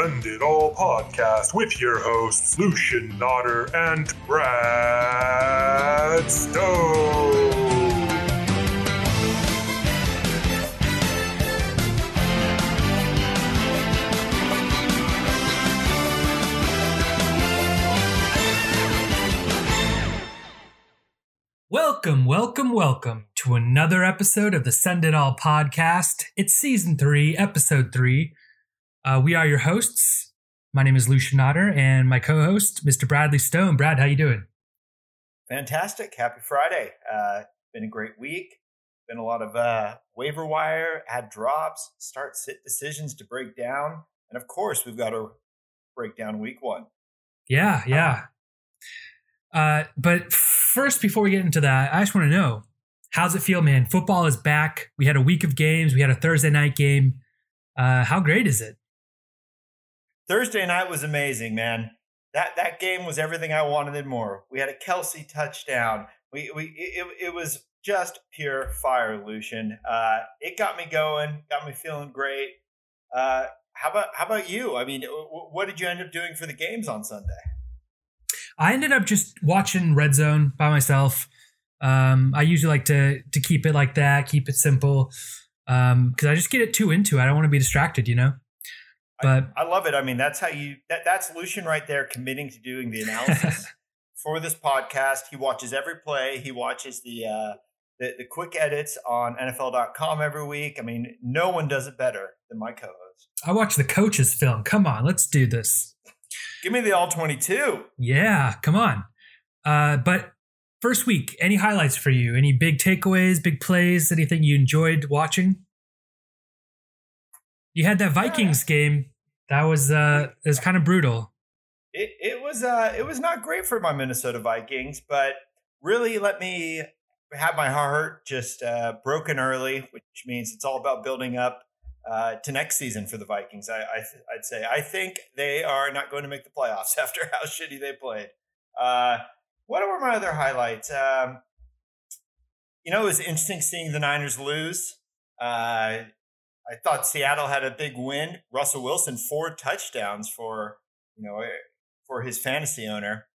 Send It All podcast with your hosts, Lucian Nodder and Brad Stone. Welcome, welcome, welcome to another episode of the Send It All podcast. It's season three, episode three. Uh, we are your hosts. My name is Lucian Nodder, and my co-host, Mr. Bradley Stone. Brad, how you doing? Fantastic. Happy Friday. Uh, been a great week. Been a lot of uh, waiver wire, add drops, start sit decisions to break down. And of course, we've got to break down week one. Yeah, yeah. Uh, but first, before we get into that, I just want to know how's it feel, man? Football is back. We had a week of games. We had a Thursday night game. Uh, how great is it? Thursday night was amazing, man. That that game was everything I wanted and more. We had a Kelce touchdown. We we it, it was just pure fire, Lucian. Uh, it got me going, got me feeling great. Uh, how about how about you? I mean, what did you end up doing for the games on Sunday? I ended up just watching Red Zone by myself. Um, I usually like to to keep it like that, keep it simple, because um, I just get it too into it. I don't want to be distracted, you know. But I, I, love it. I mean, that's how you that that's Lucian right there, committing to doing the analysis for this podcast. He watches every play. He watches the uh, the, the quick edits on NFL.com every week. I mean, no one does it better than my co-host. I watch the coaches film. Come on, let's do this. Give me the all 22. Yeah, come on. Uh, but first week, any highlights for you? Any big takeaways, big plays, anything you enjoyed watching? You had that Vikings yeah. game. That was uh it was kind of brutal. It it was uh it was not great for my Minnesota Vikings, but really let me have my heart just uh, broken early, which means it's all about building up uh, to next season for the Vikings. I, I would say I think they are not going to make the playoffs after how shitty they played. Uh, what were my other highlights? Um, you know, it was interesting seeing the Niners lose. Uh, I thought Seattle had a big win. Russell Wilson four touchdowns for you know for his fantasy owner.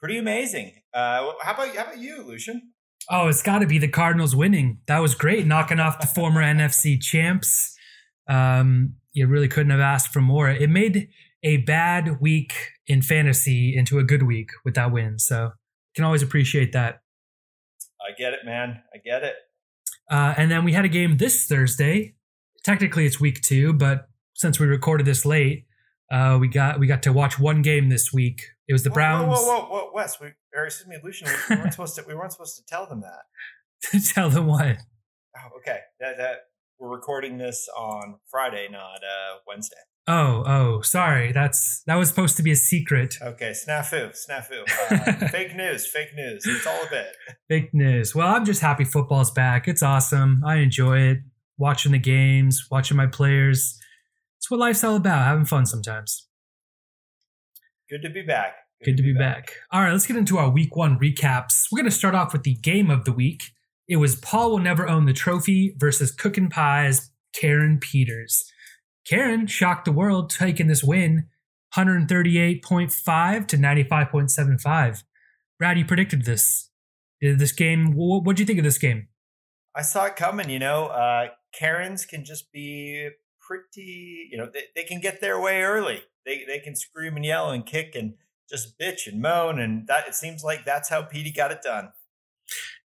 Pretty amazing. Uh, how about how about you, Lucian? Oh, it's got to be the Cardinals winning. That was great, knocking off the former NFC champs. Um, you really couldn't have asked for more. It made a bad week in fantasy into a good week with that win. So can always appreciate that. I get it, man. I get it. Uh, and then we had a game this Thursday. Technically, it's week two, but since we recorded this late, uh, we got we got to watch one game this week. It was the whoa, Browns. Whoa, whoa, whoa, whoa, Wes, we, or excuse me, Lucian. We, we weren't supposed to. We weren't supposed to tell them that. tell them what? Oh, okay. That that we're recording this on Friday, not uh, Wednesday. Oh, oh, sorry. That's that was supposed to be a secret. Okay, snafu, snafu. Uh, fake news, fake news. It's all a bit. Fake news. Well, I'm just happy football's back. It's awesome. I enjoy it. Watching the games, watching my players. It's what life's all about. Having fun sometimes. Good to be back. Good, Good to, be, be back. back. All right, let's get into our week one recaps. We're going to start off with the game of the week. It was Paul will never own the trophy versus Cookin' Pies Karen Peters. Karen shocked the world taking this win 138.5 to 95.75. Brad, you predicted this. This game, what do you think of this game? I saw it coming, you know. Uh, Karens can just be pretty, you know, they, they can get their way early. They, they can scream and yell and kick and just bitch and moan. And that it seems like that's how Petey got it done.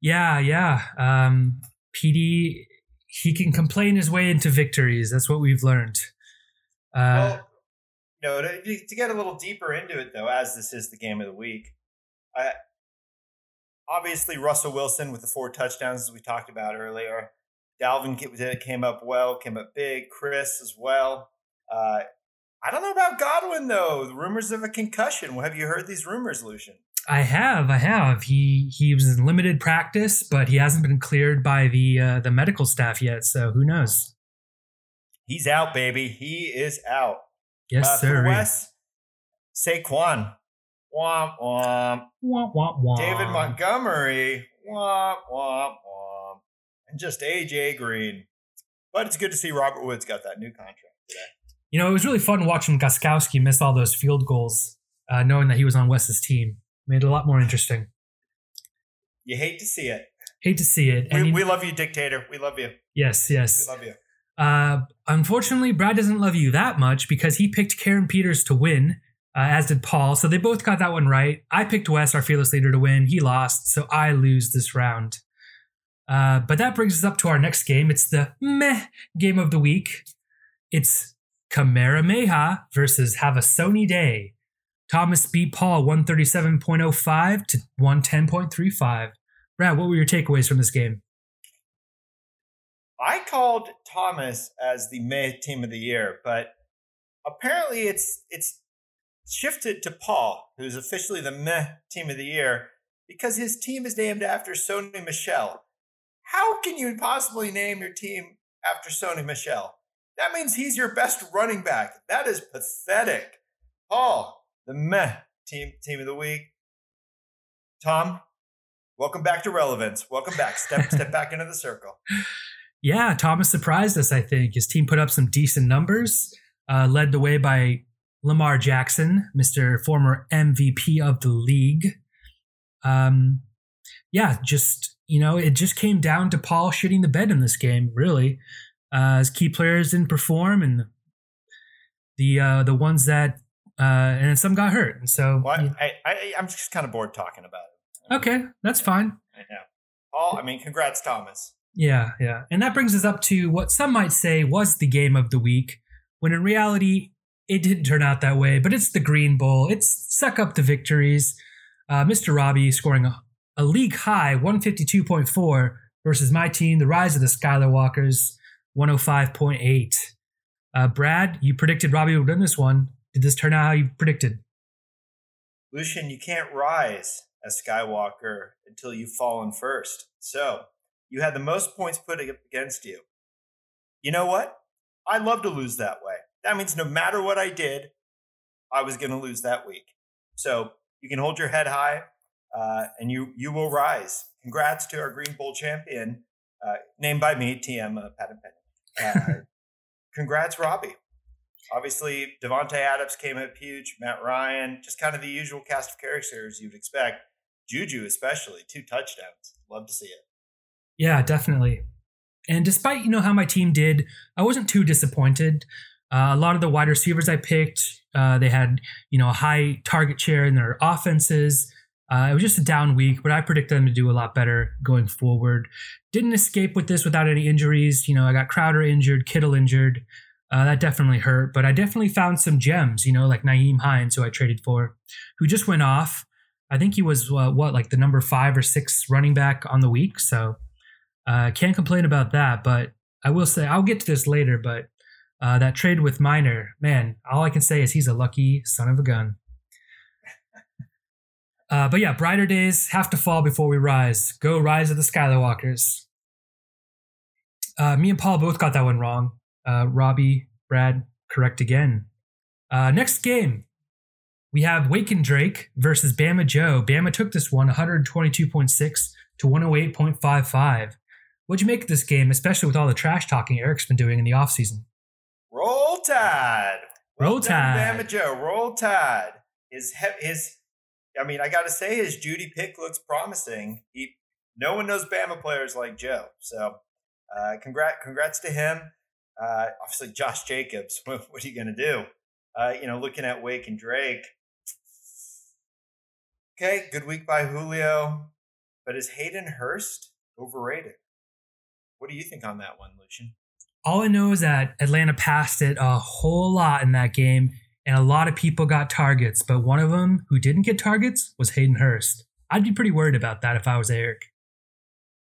Yeah, yeah. Um, PD, he can complain his way into victories. That's what we've learned. Uh, well, know, to, to, get a little deeper into it, though, as this is the game of the week, I, obviously Russell Wilson with the four touchdowns, as we talked about earlier. Dalvin came up well, came up big. Chris as well. Uh, I don't know about Godwin though. The rumors of a concussion. Have you heard these rumors, Lucian? I have, I have. He he was in limited practice, but he hasn't been cleared by the uh, the medical staff yet. So who knows? He's out, baby. He is out. Yes, uh, sir. Wes, Saquon, womp womp, womp womp womp. David Montgomery, womp womp womp, and just AJ Green. But it's good to see Robert Woods got that new contract today. You know, it was really fun watching Gostkowski miss all those field goals, uh, knowing that he was on Wes's team. Made it a lot more interesting. You hate to see it. Hate to see it. We, you- we love you, dictator. We love you. yes, yes. We love you. Uh, unfortunately, Brad doesn't love you that much because he picked Karen Peters to win, uh, as did Paul. So they both got that one right. I picked Wes, our fearless leader, to win. He lost, so I lose this round. Uh, but that brings us up to our next game. It's the meh game of the week. It's Kamehameha versus Have a Sony Day. Thomas beat Paul 137.05 to 110.35. Brad, what were your takeaways from this game? I called Thomas as the May team of the year, but apparently it's it's shifted to Paul, who's officially the meh team of the year, because his team is named after Sony Michel. How can you possibly name your team after Sony Michel? That means he's your best running back. That is pathetic. Paul, the meh team team of the week. Tom, welcome back to relevance. Welcome back. Step step back into the circle. Yeah, Thomas surprised us, I think. His team put up some decent numbers, uh, led the way by Lamar Jackson, Mr. former MVP of the league. Um, yeah, just, you know, it just came down to Paul shitting the bed in this game, really. Uh, his key players didn't perform, and the uh, the ones that, uh, and some got hurt. And so, Well, yeah. I, I, I'm just kind of bored talking about it. okay, that's fine. I know. Paul, I mean, congrats, Thomas. Yeah, yeah. And that brings us up to what some might say was the game of the week, when in reality, it didn't turn out that way. But it's the Green Bowl. It's suck up the victories. Uh, Mr. Robbie scoring a, a league high 152.4 versus my team, the Rise of the Skylar Walkers, 105.8. Uh, Brad, you predicted Robbie would win this one. Did this turn out how you predicted? Lucian, you can't rise as Skywalker until you've fallen first. So you had the most points put against you. You know what? I love to lose that way. That means no matter what I did, I was going to lose that week. So you can hold your head high, uh, and you you will rise. Congrats to our Green Bowl champion, uh, named by me, TM uh, Pat and Penny. Uh, congrats, Robbie. Obviously, Davante Adams came up huge. Matt Ryan, just kind of the usual cast of characters you'd expect. Juju, especially, two touchdowns. Love to see it. Yeah, definitely. And despite you know how my team did, I wasn't too disappointed. Uh, a lot of the wide receivers I picked, uh, they had you know a high target share in their offenses. Uh, it was just a down week, but I predicted them to do a lot better going forward. Didn't escape with this without any injuries. You know, I got Crowder injured, Kittle injured. Uh, that definitely hurt, but I definitely found some gems. You know, like Nyheim Hines, who I traded for, who just went off. I think he was uh, what like the number five or six running back on the week. So uh, can't complain about that, but I will say I'll get to this later. But uh, that trade with Miner, man, all I can say is he's a lucky son of a gun. Uh, but yeah, brighter days have to fall before we rise. Go rise of the Skywalkers. Uh, me and Paul both got that one wrong. Uh, Robbie, Brad, correct again. Uh, next game, we have Waken Drake versus Bama Joe. Bama took this one 122.6 to 108.55. What'd you make of this game, especially with all the trash talking Eric's been doing in the offseason? Roll Tide. Roll Well Tide. Bama Joe. Roll Tide. His he- his. I mean, I got to say, his Jeudy pick looks promising. He, no one knows Bama players like Joe. So, uh, congrats, congrats to him. Uh, obviously, Josh Jacobs. What, what are you going to do? Uh, you know, looking at Wake and Drake. Okay, good week by Julio, but is Hayden Hurst overrated? What do you think on that one, Lucian? All I know is that Atlanta passed it a whole lot in that game, and a lot of people got targets, but one of them who didn't get targets was Hayden Hurst. I'd be pretty worried about that if I was Eric.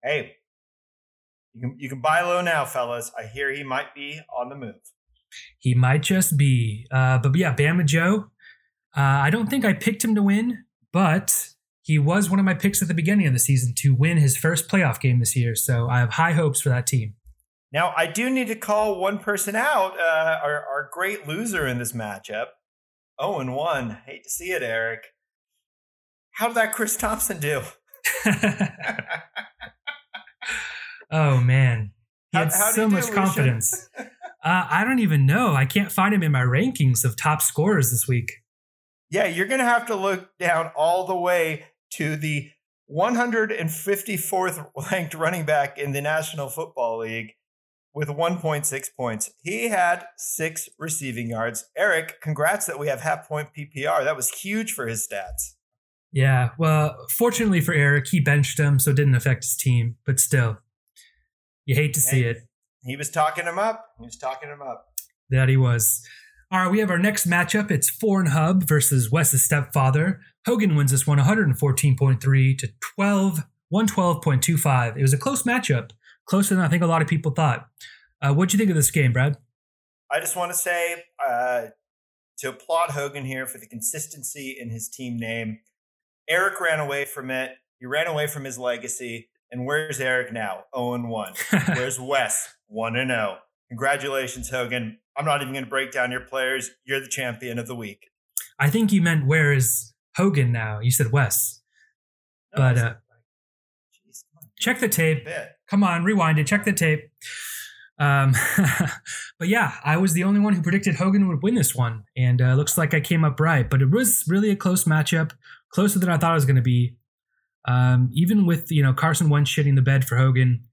Hey, you can you can buy low now, fellas. I hear he might be on the move. He might just be. Uh, but yeah, Bama Joe. Uh, I don't think I picked him to win, but he was one of my picks at the beginning of the season to win his first playoff game this year. So I have high hopes for that team. Now, I do need to call one person out. Uh, our our great loser in this matchup, zero and one. Hate to see it, Eric. How did that Chris Thompson do? oh man, he How- had how'd so much confidence. Uh, I don't even know. I can't find him in my rankings of top scorers this week. Yeah, you're going to have to look down all the way to the 154th ranked running back in the National Football League with 1.6 points. He had six receiving yards. Eric, congrats that we have half point PPR. That was huge for his stats. Yeah, well, fortunately for Eric, he benched him, so it didn't affect his team. But still, you hate to see it. He was talking him up. He was talking him up. That he was. All right, we have our next matchup. It's Foreign Hub versus Wes's stepfather. Hogan wins this one 114.3 to 12, 112.25. It was a close matchup, closer than I think a lot of people thought. Uh, what do you think of this game, Brad? I just want to say uh, to applaud Hogan here for the consistency in his team name. Eric ran away from it. He ran away from his legacy. And where's Eric now? 0 and 1. Where's Wes? 1 and 0. Congratulations, Hogan. I'm not even going to break down your players. You're the champion of the week. I think you meant where is Hogan now? You said Wes. No, But, uh, Jeez. Check the tape. Come on, rewind it. Check the tape. Um, but yeah, I was the only one who predicted Hogan would win this one, and uh, looks like I came up right. But it was really a close matchup, closer than I thought it was going to be. Um, even with you know Carson Wentz shitting the bed for Hogan,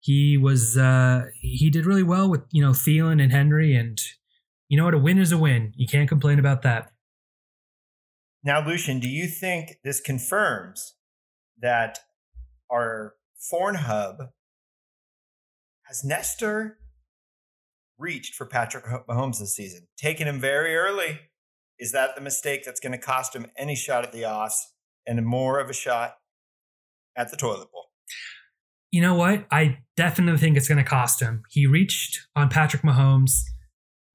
he was uh, he did really well with you know Thielen and Henry, and you know what, a win is a win. You can't complain about that. Now, Lucian, do you think this confirms that our foreign hub has Nestor reached for Patrick Mahomes this season? Taking him very early. Is that the mistake that's going to cost him any shot at the offs and more of a shot at the toilet bowl? You know what? I definitely think it's going to cost him. He reached on Patrick Mahomes,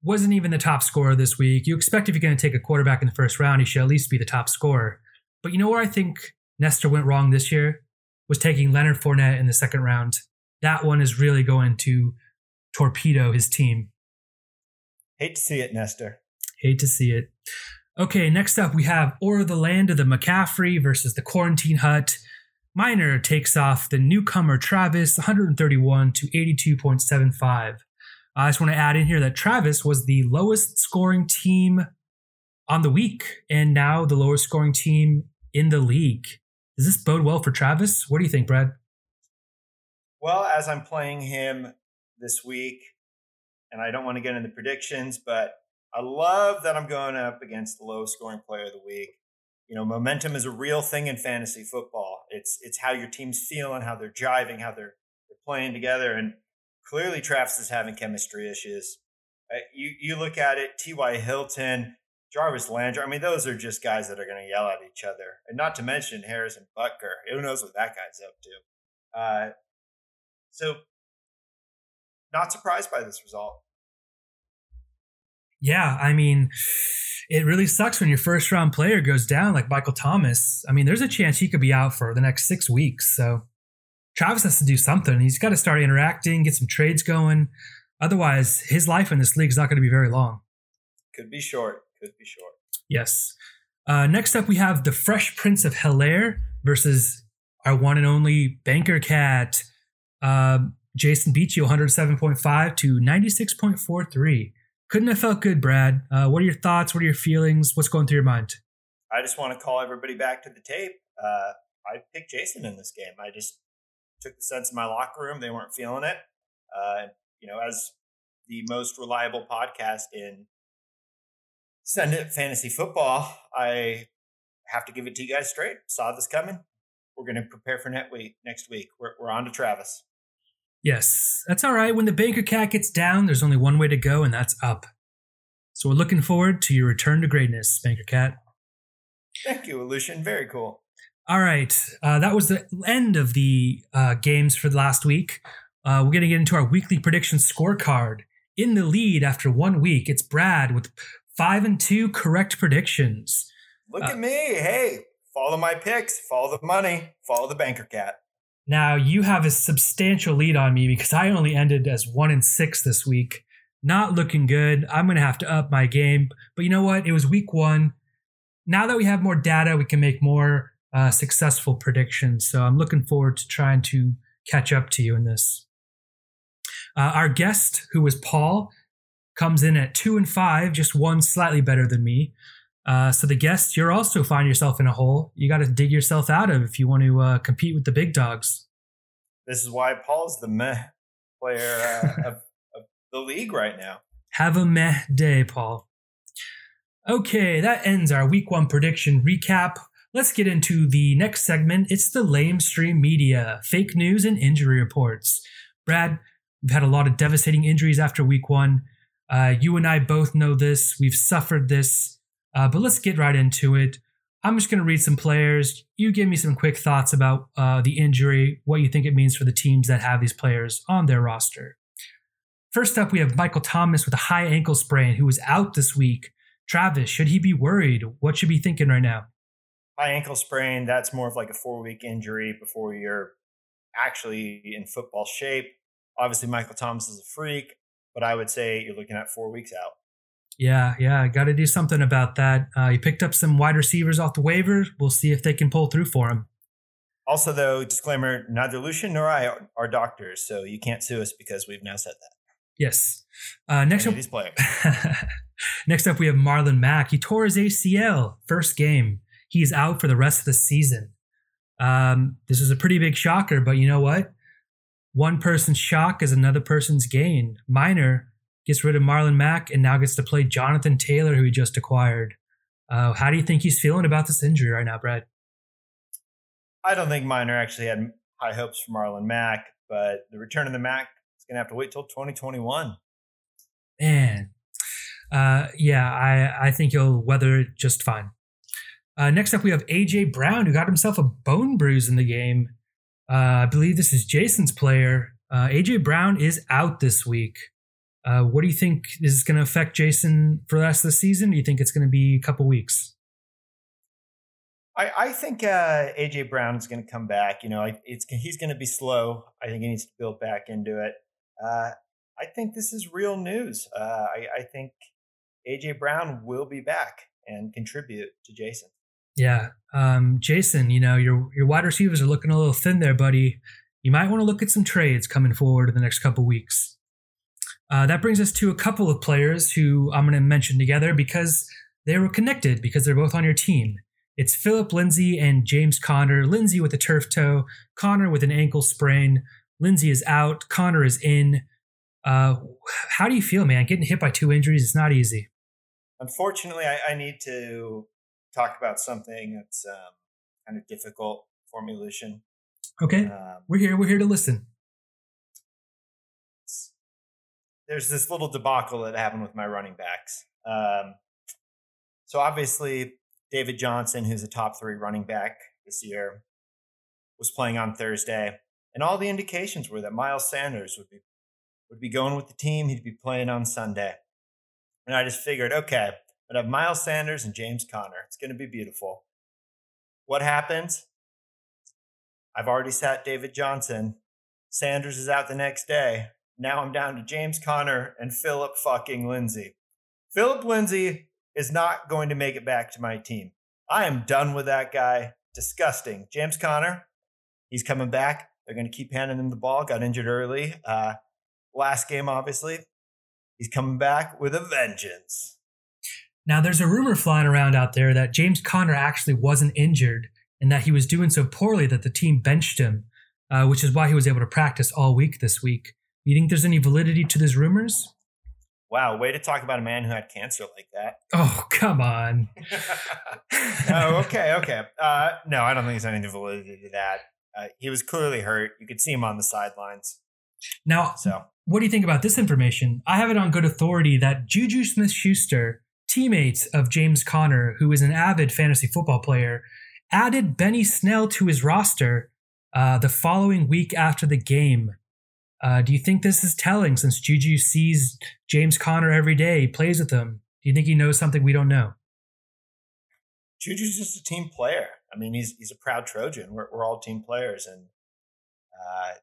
wasn't even the top scorer this week. You expect if you're going to take a quarterback in the first round, he should at least be the top scorer. But you know where I think Nestor went wrong this year? Was taking Leonard Fournette in the second round. That one is really going to torpedo his team. Hate to see it, Nestor. Hate to see it. Okay, next up we have Or the Land of the McCaffrey versus the Quarantine Hut. Miner takes off the newcomer Travis 131 to 82.75. I just want to add in here that Travis was the lowest scoring team on the week and now the lowest scoring team in the league. Does this bode well for Travis? What do you think, Brad? Well, as I'm playing him this week, and I don't want to get into predictions, but I love that I'm going up against the lowest scoring player of the week. You know, momentum is a real thing in fantasy football. It's it's how your team's feeling, how they're jiving, how they're they're playing together, and clearly Travis is having chemistry issues. Uh, you you look at it, T.Y. Hilton, Jarvis Landry. I mean, those are just guys that are going to yell at each other, and not to mention Harrison Butker. Who knows what that guy's up to? Uh, so, not surprised by this result. Yeah, I mean, it really sucks when your first round player goes down like Michael Thomas. I mean, there's a chance he could be out for the next six weeks. So Travis has to do something. He's got to start interacting, get some trades going. Otherwise, his life in this league is not going to be very long. Could be short. Could be short. Yes. Uh, next up, we have the Fresh Prince of Hilaire versus our one and only Banker Cat, um, Jason you 107.5 to 96.43. Couldn't have felt good, Brad. Uh, what are your thoughts? What are your feelings? What's going through your mind? I just want to call everybody back to the tape. Uh, I picked Jason in this game. I just took the sense in my locker room. They weren't feeling it. Uh, you know, as the most reliable podcast in Send It Fantasy Football, I have to give it to you guys straight. Saw this coming. We're going to prepare for net week next week. We're, we're on to Travis. Yes, that's all right. When the Banker Cat gets down, there's only one way to go, and that's up. So we're looking forward to your return to greatness, Banker Cat. Thank you, Lucian. Very cool. All right, uh, that was the end of the uh, games for the last week. Uh, we're going to get into our weekly prediction scorecard. In the lead after one week, it's Brad with five and two correct predictions. Look Uh, at me. Hey, follow my picks, follow the money, follow the banker cat. Now you have a substantial lead on me because I only ended as one and six this week. Not looking good. I'm going to have to up my game. But you know what? It was week one. Now that we have more data, we can make more uh, successful predictions. So I'm looking forward to trying to catch up to you in this. Uh, our guest, who was Paul, comes in at two and five, just one slightly better than me. Uh, so the guests, you're also find yourself in a hole. You got to dig yourself out of if you want to uh, compete with the big dogs. This is why Paul's the meh player uh, of, of the league right now. Have a meh day, Paul. Okay, that ends our week one prediction recap. Let's get into the next segment. It's the lame stream media, fake news and injury reports. Brad, we've had a lot of devastating injuries after week one. Uh, you and I both know this. We've suffered this. Uh, but let's get right into it. I'm just going to read some players. You give me some quick thoughts about uh, the injury, what you think it means for the teams that have these players on their roster. First up, we have Michael Thomas with a high ankle sprain who is out this week. Travis, should he be worried? What should he be thinking right now? High ankle sprain, that's more of like a four week injury before you're actually in football shape. Obviously, Michael Thomas is a freak, but I would say you're looking at four weeks out. Yeah, yeah, got to do something about that. Uh, he picked up some wide receivers off the waivers. We'll see if they can pull through for him. Also, though, disclaimer: neither Lucian nor I are, are doctors, so you can't sue us because we've now said that. Yes. Uh, next up, next up, we have Marlon Mack. He tore his ACL first game. He's out for the rest of the season. Um, this is a pretty big shocker, but you know what? One person's shock is another person's gain. Miner gets rid of Marlon Mack and now gets to play Jonathan Taylor, who he just acquired. Uh, how do you think he's feeling about this injury right now, Brad? I don't think Miner actually had high hopes for Marlon Mack, but the return of the Mack is going to have to wait till 2021. Man, uh, yeah, I, I think he'll weather it just fine. Uh, next up, we have AJ Brown, who got himself a bone bruise in the game. Uh, I believe this is Jason's player. Uh, AJ Brown is out this week. Uh, what do you think is going to affect Jason for the rest of the season? Do you think it's going to be a couple weeks? I, I think uh, AJ Brown is going to come back. You know, he's going to be slow. I think he needs to build back into it. Uh, I think this is real news. Uh, I, I think AJ Brown will be back and contribute to Jason. Yeah, um, Jason, you know your your wide receivers are looking a little thin there, buddy. You might want to look at some trades coming forward in the next couple weeks. Uh, that brings us to a couple of players who I'm going to mention together because they were connected because they're both on your team. It's Philip Lindsay and James Conner. Lindsay with a turf toe, Conner with an ankle sprain. Lindsay is out, Conner is in. Uh, how do you feel, man? Getting hit by two injuries is not easy. Unfortunately, I, I need to talk about something that's um, kind of difficult for me, Lucian. Okay, um, we're here. We're here to listen. There's this little debacle that happened with my running backs. Um, so obviously, David Johnson, who's a top three running back this year, was playing on Thursday, and all the indications were that Miles Sanders would be would be going with the team. He'd be playing on Sunday, and I just figured, okay, I'd have Miles Sanders and James Conner. It's going to be beautiful. What happens? I've already sat David Johnson. Sanders is out the next day. Now I'm down to James Conner and Philip fucking Lindsay. Philip Lindsay is not going to make it back to my team. I am done with that guy. Disgusting. James Conner, he's coming back. They're going to keep handing him the ball. Got injured early. Uh, last game, obviously. He's coming back with a vengeance. Now, there's a rumor flying around out there that James Conner actually wasn't injured and that he was doing so poorly that the team benched him, uh, which is why he was able to practice all week this week. You think there's any validity to these rumors? Wow, way to talk about a man who had cancer like that. Oh, come on. oh, okay, okay. Uh, no, I don't think there's any validity to that. Uh, he was clearly hurt. You could see him on the sidelines. Now, so what do you think about this information? I have it on good authority that Juju Smith Schuster teammates of James Conner, who is an avid fantasy football player, added Benny Snell to his roster uh, the following week after the game. Uh, do you think this is telling since Juju sees James Conner every day, he plays with him? Do you think he knows something we don't know? Juju's just a team player. I mean, he's he's a proud Trojan. We're, we're all team players, and uh,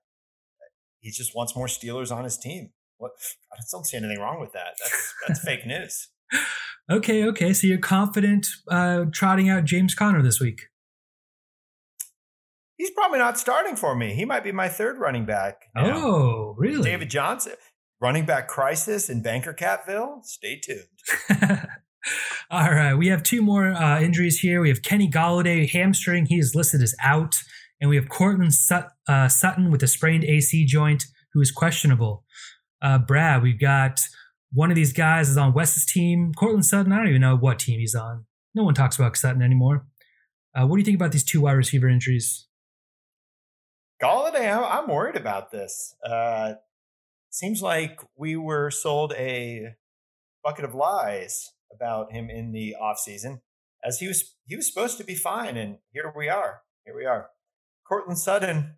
he just wants more Steelers on his team. What? I don't see anything wrong with that. That's that's fake news. Okay, okay. So you're confident uh, trotting out James Conner this week? He's probably not starting for me. He might be my third running back. Now. Oh, really? David Johnson. running back crisis in Banker Catville? Stay tuned. All right, we have two more uh, injuries here. We have Kenny Golladay hamstring; he is listed as out, and we have Courtland Sut- uh, Sutton with a sprained AC joint, who is questionable. Uh, Brad, we've got one of these guys is on Wes's team. Courtland Sutton, I don't even know what team he's on. No one talks about Sutton anymore. Uh, what do you think about these two wide receiver injuries? Golladay, I'm worried about this. Uh, seems like we were sold a bucket of lies about him in the offseason as he was he was supposed to be fine and here we are here we are Courtland Sutton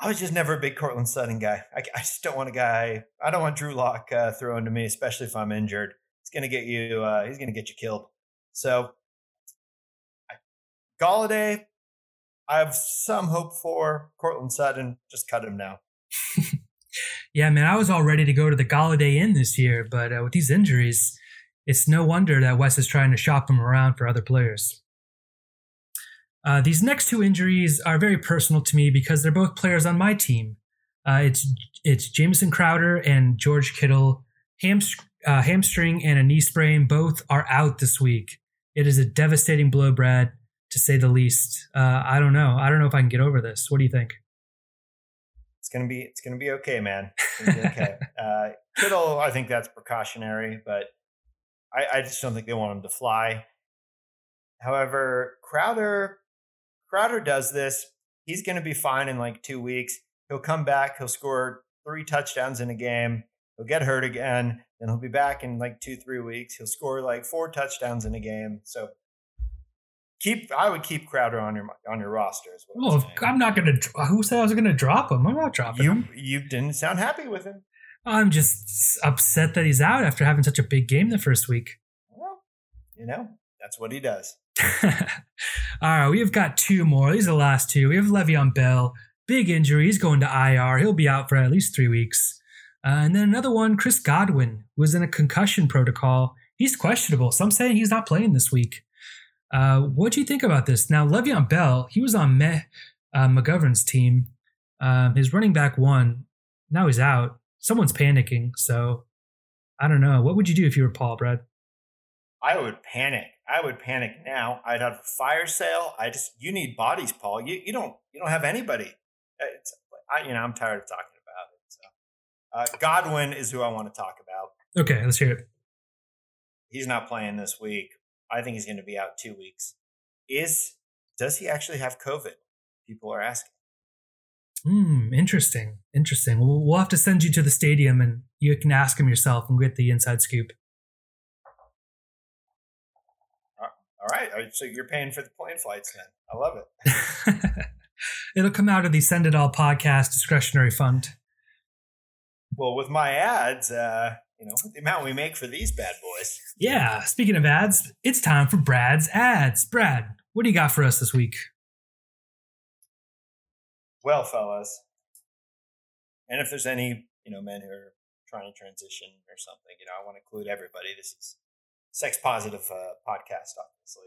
I was just never a big Courtland Sutton guy. I, I just don't want a guy I don't want Drew Lock uh, throwing to me especially if I'm injured. He's gonna get you uh, he's gonna get you killed. So Golladay I have some hope for. Courtland Sutton just cut him now. Yeah, man, I was all ready to go to the Golladay Inn this year, but uh, with these injuries, it's no wonder that Wes is trying to shop him around for other players. Uh, these next two injuries are very personal to me because they're both players on my team. Uh, it's it's Jamison Crowder and George Kittle. uh, hamstring and a knee sprain both are out this week. It is a devastating blow, Brad, to say the least. Uh, I don't know. I don't know if I can get over this. What do you think? it's gonna be it's gonna be okay, man. Be okay. uh, Kittle, I think that's precautionary, but I, I just don't think they want him to fly. However, Crowder Crowder does this. He's going to be fine in like two weeks. He'll come back. He'll score three touchdowns in a game. He'll get hurt again. Then he'll be back in like two, three weeks. He'll score like four touchdowns in a game. So keep I would keep Crowder on your on your roster. What well, I'm, I'm, not gonna. Who said I was gonna drop him? I'm not dropping you, him. You didn't sound happy with him. I'm just upset that he's out after having such a big game the first week. Well, you know that's what he does. All right, we've got two more. These are the last two. We have Le'Veon Bell, big injury. He's going to IR. He'll be out for at least three weeks. Uh, and then another one, Chris Godwin, was in a concussion protocol. He's questionable. Some say he's not playing this week. Uh, what do you think about this? Now, Le'Veon Bell, he was on Meh uh, McGovern's team. Um, his running back won. Now he's out. Someone's panicking. So I don't know. What would you do if you were Paul, Brad? I would panic. I would panic now. I'd have a fire sale. I just you need bodies, Paul. You you don't you don't have anybody. Uh, it's, I you know I'm tired of talking about it. So uh, Godwin is who I want to talk about. Okay, let's hear it. He's not playing this week. I think he's going to be out two weeks. Is does he actually have COVID? People are asking. Hmm, interesting. Interesting. We'll, we'll have to send you to the stadium and you can ask him yourself and get the inside scoop. All right. So you're paying for the plane flights then. I love it. It'll come out of the Send It All podcast discretionary fund. Well, with my ads, uh, you know, the amount we make for these bad boys. Yeah. Speaking of ads, it's time for Brad's ads. Brad, what do you got for us this week? Well, fellas, and if there's any, you know, men who are trying to transition or something, you know, I want to include everybody. This is sex positive uh, podcast, obviously.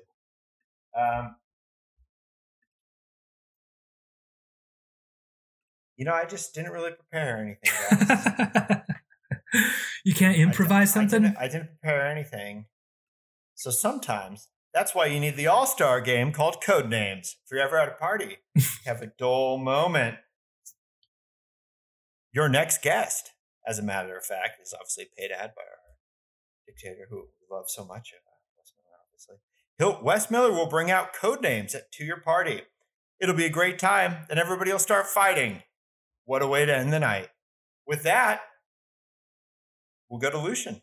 Um, you know, I just didn't really prepare anything. you can't improvise I something? I didn't, I didn't prepare anything. So sometimes that's why you need the all star game called Code Names. If you're ever at a party, have a dull moment. Your next guest, as a matter of fact, is obviously paid ad by our dictator who we love so much. Uh, Wes Miller, obviously. He'll, Wes Miller will bring out code names at, to your party. It'll be a great time. and everybody will start fighting. What a way to end the night. With that, we'll go to Lucian.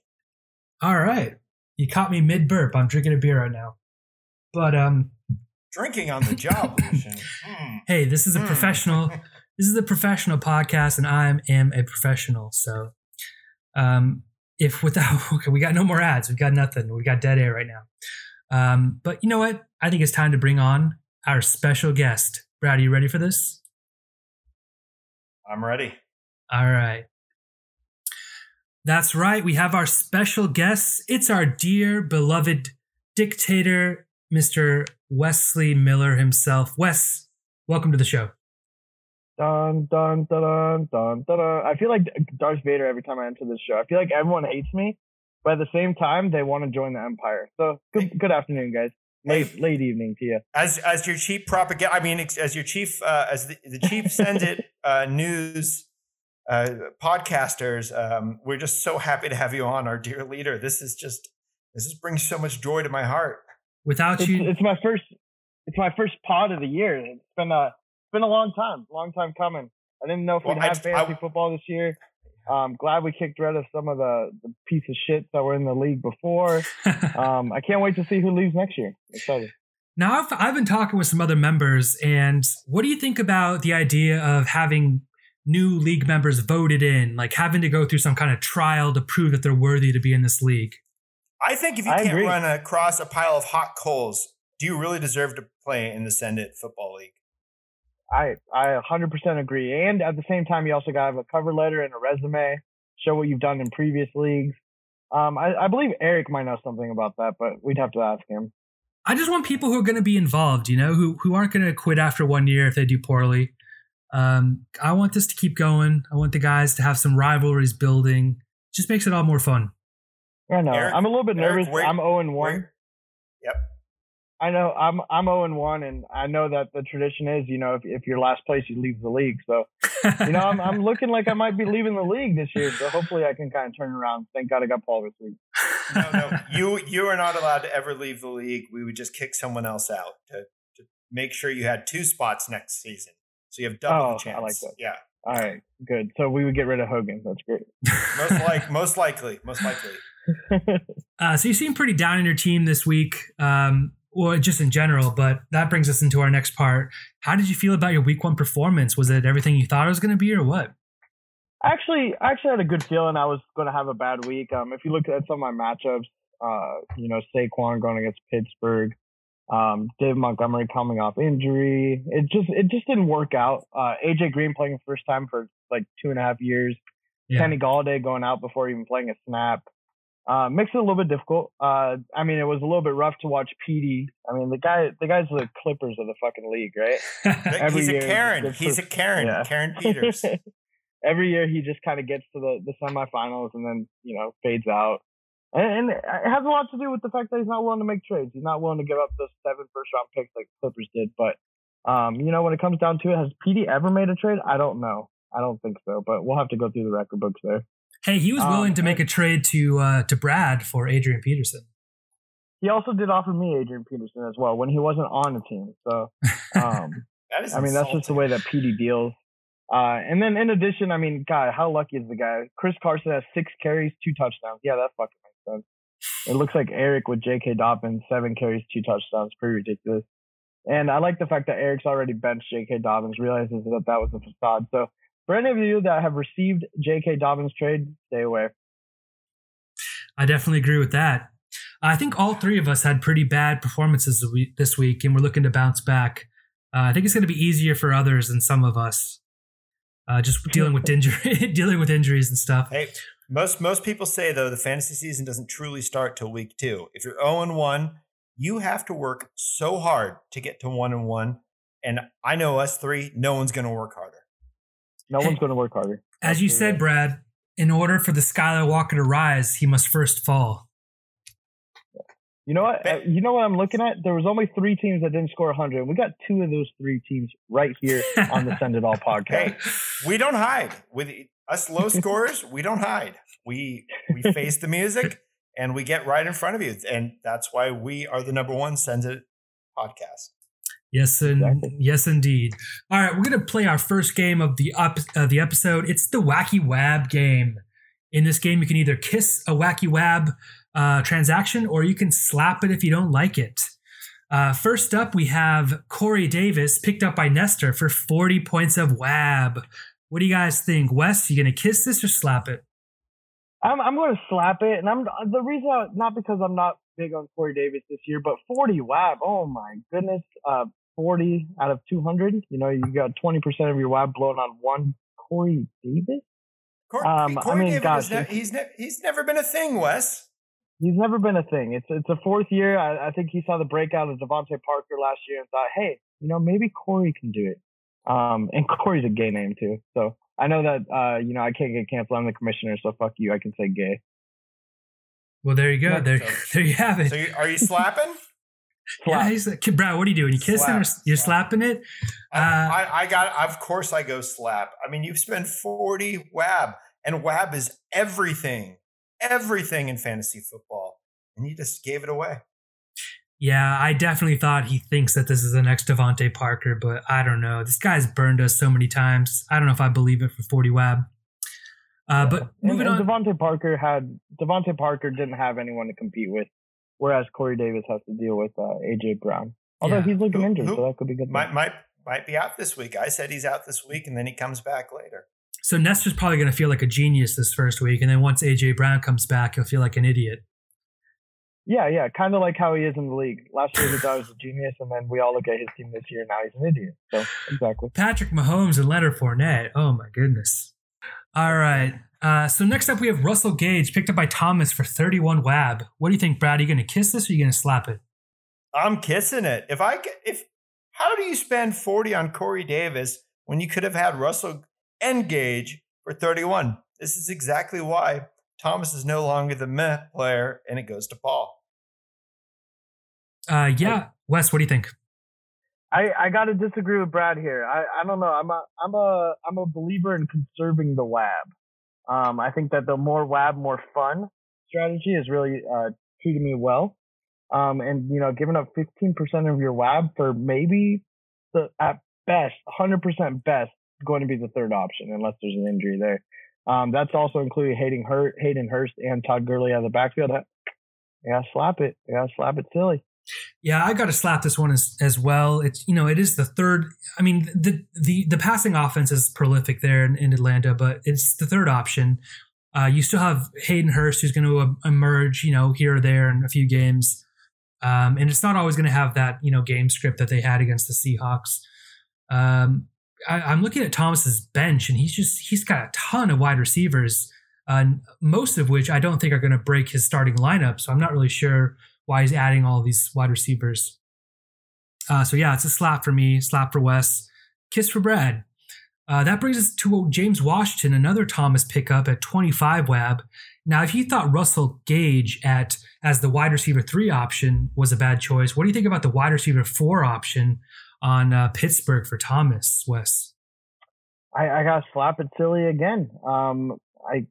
All right. You caught me mid burp. I'm drinking a beer right now. But um drinking on the job, Lucian. Mm. Hey, this is a mm. professional this is a professional podcast and I am a professional. So um if without okay, we got no more ads, we've got nothing. We got dead air right now. Um, but you know what? I think it's time to bring on our special guest. Brad, are you ready for this? I'm ready. All right. That's right. We have our special guest. It's our dear, beloved dictator, Mr. Wesley Miller himself. Wes, welcome to the show. Dun dun dun dun dun dun. dun. I feel like Darth Vader every time I enter this show. I feel like everyone hates me, but at the same time they want to join the Empire. So good good afternoon, guys. Late late evening to you. As as your chief propaganda, I mean, as your chief, uh, as the, the chief sends it uh, news uh, podcasters, um, we're just so happy to have you on, our dear leader. This is just this is brings so much joy to my heart. Without It's, you, it's my first it's my first pod of the year. It's been a it's been a long time, long time coming. I didn't know if Well, we'd I- have fantasy I- football this year. Um, glad we kicked rid of some of the, the piece of shit that were in the league before. Um, I can't wait to see who leaves next year. Excited. Now, I've, I've been talking with some other members, and what do you think about the idea of having new league members voted in, like having to go through some kind of trial to prove that they're worthy to be in this league? I think if you I can't agree. run across a pile of hot coals, do you really deserve to play in the Send Football League? I I 100% agree. And at the same time, you also got to have a cover letter and a resume, show what you've done in previous leagues. Um, I, I believe Eric might know something about that, but we'd have to ask him. I just want people who are going to be involved, you know, who who aren't going to quit after one year if they do poorly. Um, I want this to keep going. I want the guys to have some rivalries building. Just makes it all more fun. I know. Eric- I'm a little bit Eric, nervous. where- I'm 0 and 1. Where- Yep. I know I'm I'm 0 and 1, and I know that the tradition is, you know, if if you're last place, you leave the league. So you know, I'm I'm looking like I might be leaving the league this year. So hopefully, I can kind of turn around. Thank God I got Paul this week. No, no, you you are not allowed to ever leave the league. We would just kick someone else out to, to make sure you had two spots next season, so you have double Oh, the chance. I like that. Yeah, All right, good. So we would get rid of Hogan. That's great. most like most likely, most likely. Uh, so you seem pretty down in your team this week, um, or just in general. But that brings us into our next part. How did you feel about your week one performance? Was it everything you thought it was going to be, or what? actually, I actually had a good feeling I was going to have a bad week. Um, if you look at some of my matchups, uh, you know, Saquon going against Pittsburgh, um, David Montgomery coming off injury. It just it just didn't work out. Uh, AJ Green playing first time for like two and a half years. Yeah. Kenny Golladay going out before even playing a snap. Uh, makes it a little bit difficult. Uh, I mean, it was a little bit rough to watch PD. I mean, the guy, the guy's the Clippers of the fucking league, right? Every he's year a Karen. He's a Karen. Yeah. Karen Peters. Every year he just kind of gets to the, the semifinals and then, you know, fades out. And, and it has a lot to do with the fact that he's not willing to make trades. He's not willing to give up those seven first round picks like the Clippers did. But, um, you know, when it comes down to it, has PD ever made a trade? I don't know. I don't think so, but we'll have to go through the record books there. Hey, he was Um, willing to make a trade to uh, to Brad for Adrian Peterson. He also did offer me Adrian Peterson as well when he wasn't on the team. So, um, That is. I mean, that's just the way that PD deals. Uh, and then in addition, I mean, God, how lucky is the guy? Chris Carson has six carries, two touchdowns. Yeah, that fucking makes sense. It looks like Eric with J.K. Dobbins, seven carries, two touchdowns. Pretty ridiculous. And I like the fact that Eric's already benched J.K. Dobbins, realizes that that was a facade. So for any of you that have received J.K. Dobbins trade, stay away. I definitely agree with that. I think all three of us had pretty bad performances this week- and we're looking to bounce back. Uh, I think it's going to be easier for others than some of us. Uh, just dealing with injury, dealing with injuries and stuff. Hey, most most people say though the fantasy season doesn't truly start till week two. If you're zero and one, you have to work so hard to get to one and one. And I know us three, no one's going to work harder. No one's going to work harder. As you said, Brad, in order for the Skylar Walker to rise, he must first fall. You know what? Uh, you know what I'm looking at? There was only three teams that didn't score 100. We got two of those three teams right here on the Send It All podcast. Hey, we don't hide with us low scorers. We don't hide. We we face the music and we get right in front of you, and that's why we are the number one Send It podcast. Yes, and Exactly. yes, indeed. All right, we're gonna play our first game of the up uh, the episode. It's the Wacky Wab game. In this game, you can either kiss a Wacky Wab uh, transaction or you can slap it if you don't like it. Uh, first up, we have Corey Davis picked up by Nestor for 40 points of Wab. What do you guys think, Wes? You gonna kiss this or slap it? I'm I'm going to slap it, and I'm the reason I, not because I'm not big on Corey Davis this year, but 40 WAB. Oh my goodness, uh, 40 out of 200. You know, you got 20 percent of your WAB blown on one Corey Davis. Cor- Um, I mean, David gosh, ne- he's ne- he's never been a thing, Wes. He's never been a thing. It's it's a fourth year. I, I think he saw the breakout of DeVante Parker last year and thought, hey, you know, maybe Corey can do it. Um, and Corey's a gay name too. So I know that uh, you know I can't get canceled. I'm the commissioner, so fuck you. I can say gay. Well, there you go. Yeah, there, so- there you have it. So you, are you slapping? yeah, he's like, Brad, what are you doing? You kissing or Slap, you're slap. slapping it? I, Uh, I, I got. Of course, I go slap. I mean, you've spent forty WAB, and WAB is everything, everything in fantasy football, and you just gave it away. Yeah, I definitely thought he thinks that this is the next DeVante Parker, but I don't know. This guy's burned us so many times. I don't know if I believe it for 40 wab. Uh, but And, moving and on. DeVante Parker had DeVante Parker didn't have anyone to compete with, whereas Corey Davis has to deal with uh, AJ Brown. Although Yeah. he's looking Who- injured, who- so that could be good. Might might might be out this week. I said he's out this week, and then he comes back later. So Nestor's probably going to feel like a genius this first week, and then once AJ Brown comes back, he'll feel like an idiot. Yeah, yeah, kind of like how he is in the league. Last year we thought he was a genius, and then we all look at his team this year, and now he's an idiot. So exactly. Patrick Mahomes and Leonard Fournette. Oh my goodness. All right. Uh, so next up, we have Russell Gage picked up by Thomas for 31 wab. What do you think, Brad? Are you going to kiss this or are you going to slap it? I'm kissing it. If I if how do you spend forty on Corey Davis when you could have had Russell and Gage for thirty one? This is exactly why Thomas is no longer the meh player, and it goes to Paul. Uh, yeah. Wes, what do you think? I, I got to disagree with Brad here. I, I don't know. I'm a I'm a I'm a believer in conserving the WAB. Um, I think that the more WAB, more fun strategy is really uh, treating me well. Um, and you know, giving up 15% of your WAB for maybe the at best 100% best going to be the third option unless there's an injury there. Um, that's also including Hayden Hurt, Hayden Hurst, and Todd Gurley out of the backfield. Yeah, slap it. Yeah, slap it silly. Yeah, I got to slap this one as as well. It's you know it is the third. I mean the the the passing offense is prolific there in, in Atlanta, but it's the third option. Uh, you still have Hayden Hurst who's going to emerge, you know, here or there in a few games, um, and it's not always going to have that you know game script that they had against the Seahawks. Um, I, I'm looking at Thomas's bench, and he's just he's got a ton of wide receivers, uh, most of which I don't think are going to break his starting lineup. So I'm not really sure why he's adding all these wide receivers. Uh, so yeah, it's a slap for me, slap for Wes, kiss for Brad. Uh, that brings us to James Washington, another Thomas pickup at 25 wab. Now, if you thought Russell Gage at as the wide receiver three option was a bad choice, what do you think about the wide receiver four option on uh, Pittsburgh for Thomas, Wes? I, I got slap it silly again. Um, I,